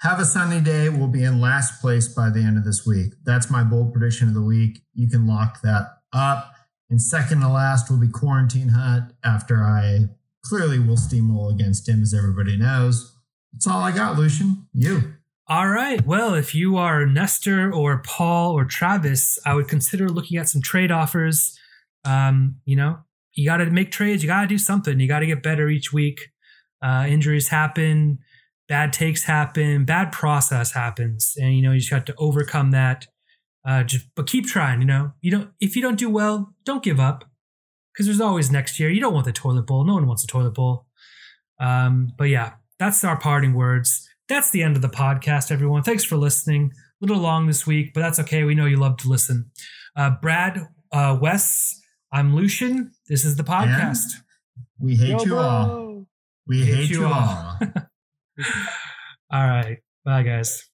Have a sunny day. We'll be in last place by the end of this week. That's my bold prediction of the week. You can lock that up. And second to last will be Quarantine Hut after I clearly will steamroll against him, as everybody knows. That's all I got, Lucian. You. All right. Well, if you are Nestor or Paul or Travis, I would consider looking at some trade offers. Um, you know, you got to make trades. You got to do something. You got to get better each week. Uh, injuries happen bad takes happen, bad process happens, and you know you just got to overcome that. Uh, just but keep trying. You know, you don't if you don't do well, don't give up because there's always next year. You don't want the toilet bowl. No one wants a toilet bowl. Um, but yeah, that's our parting words. That's the end of the podcast, everyone. Thanks for listening. A little long this week, but that's okay. We know you love to listen. Uh, Brad, uh, Wes, I'm Lucian. This is the podcast. And we hate Yo, you bro. all. We hate, hate you all. all. All right. Bye, guys.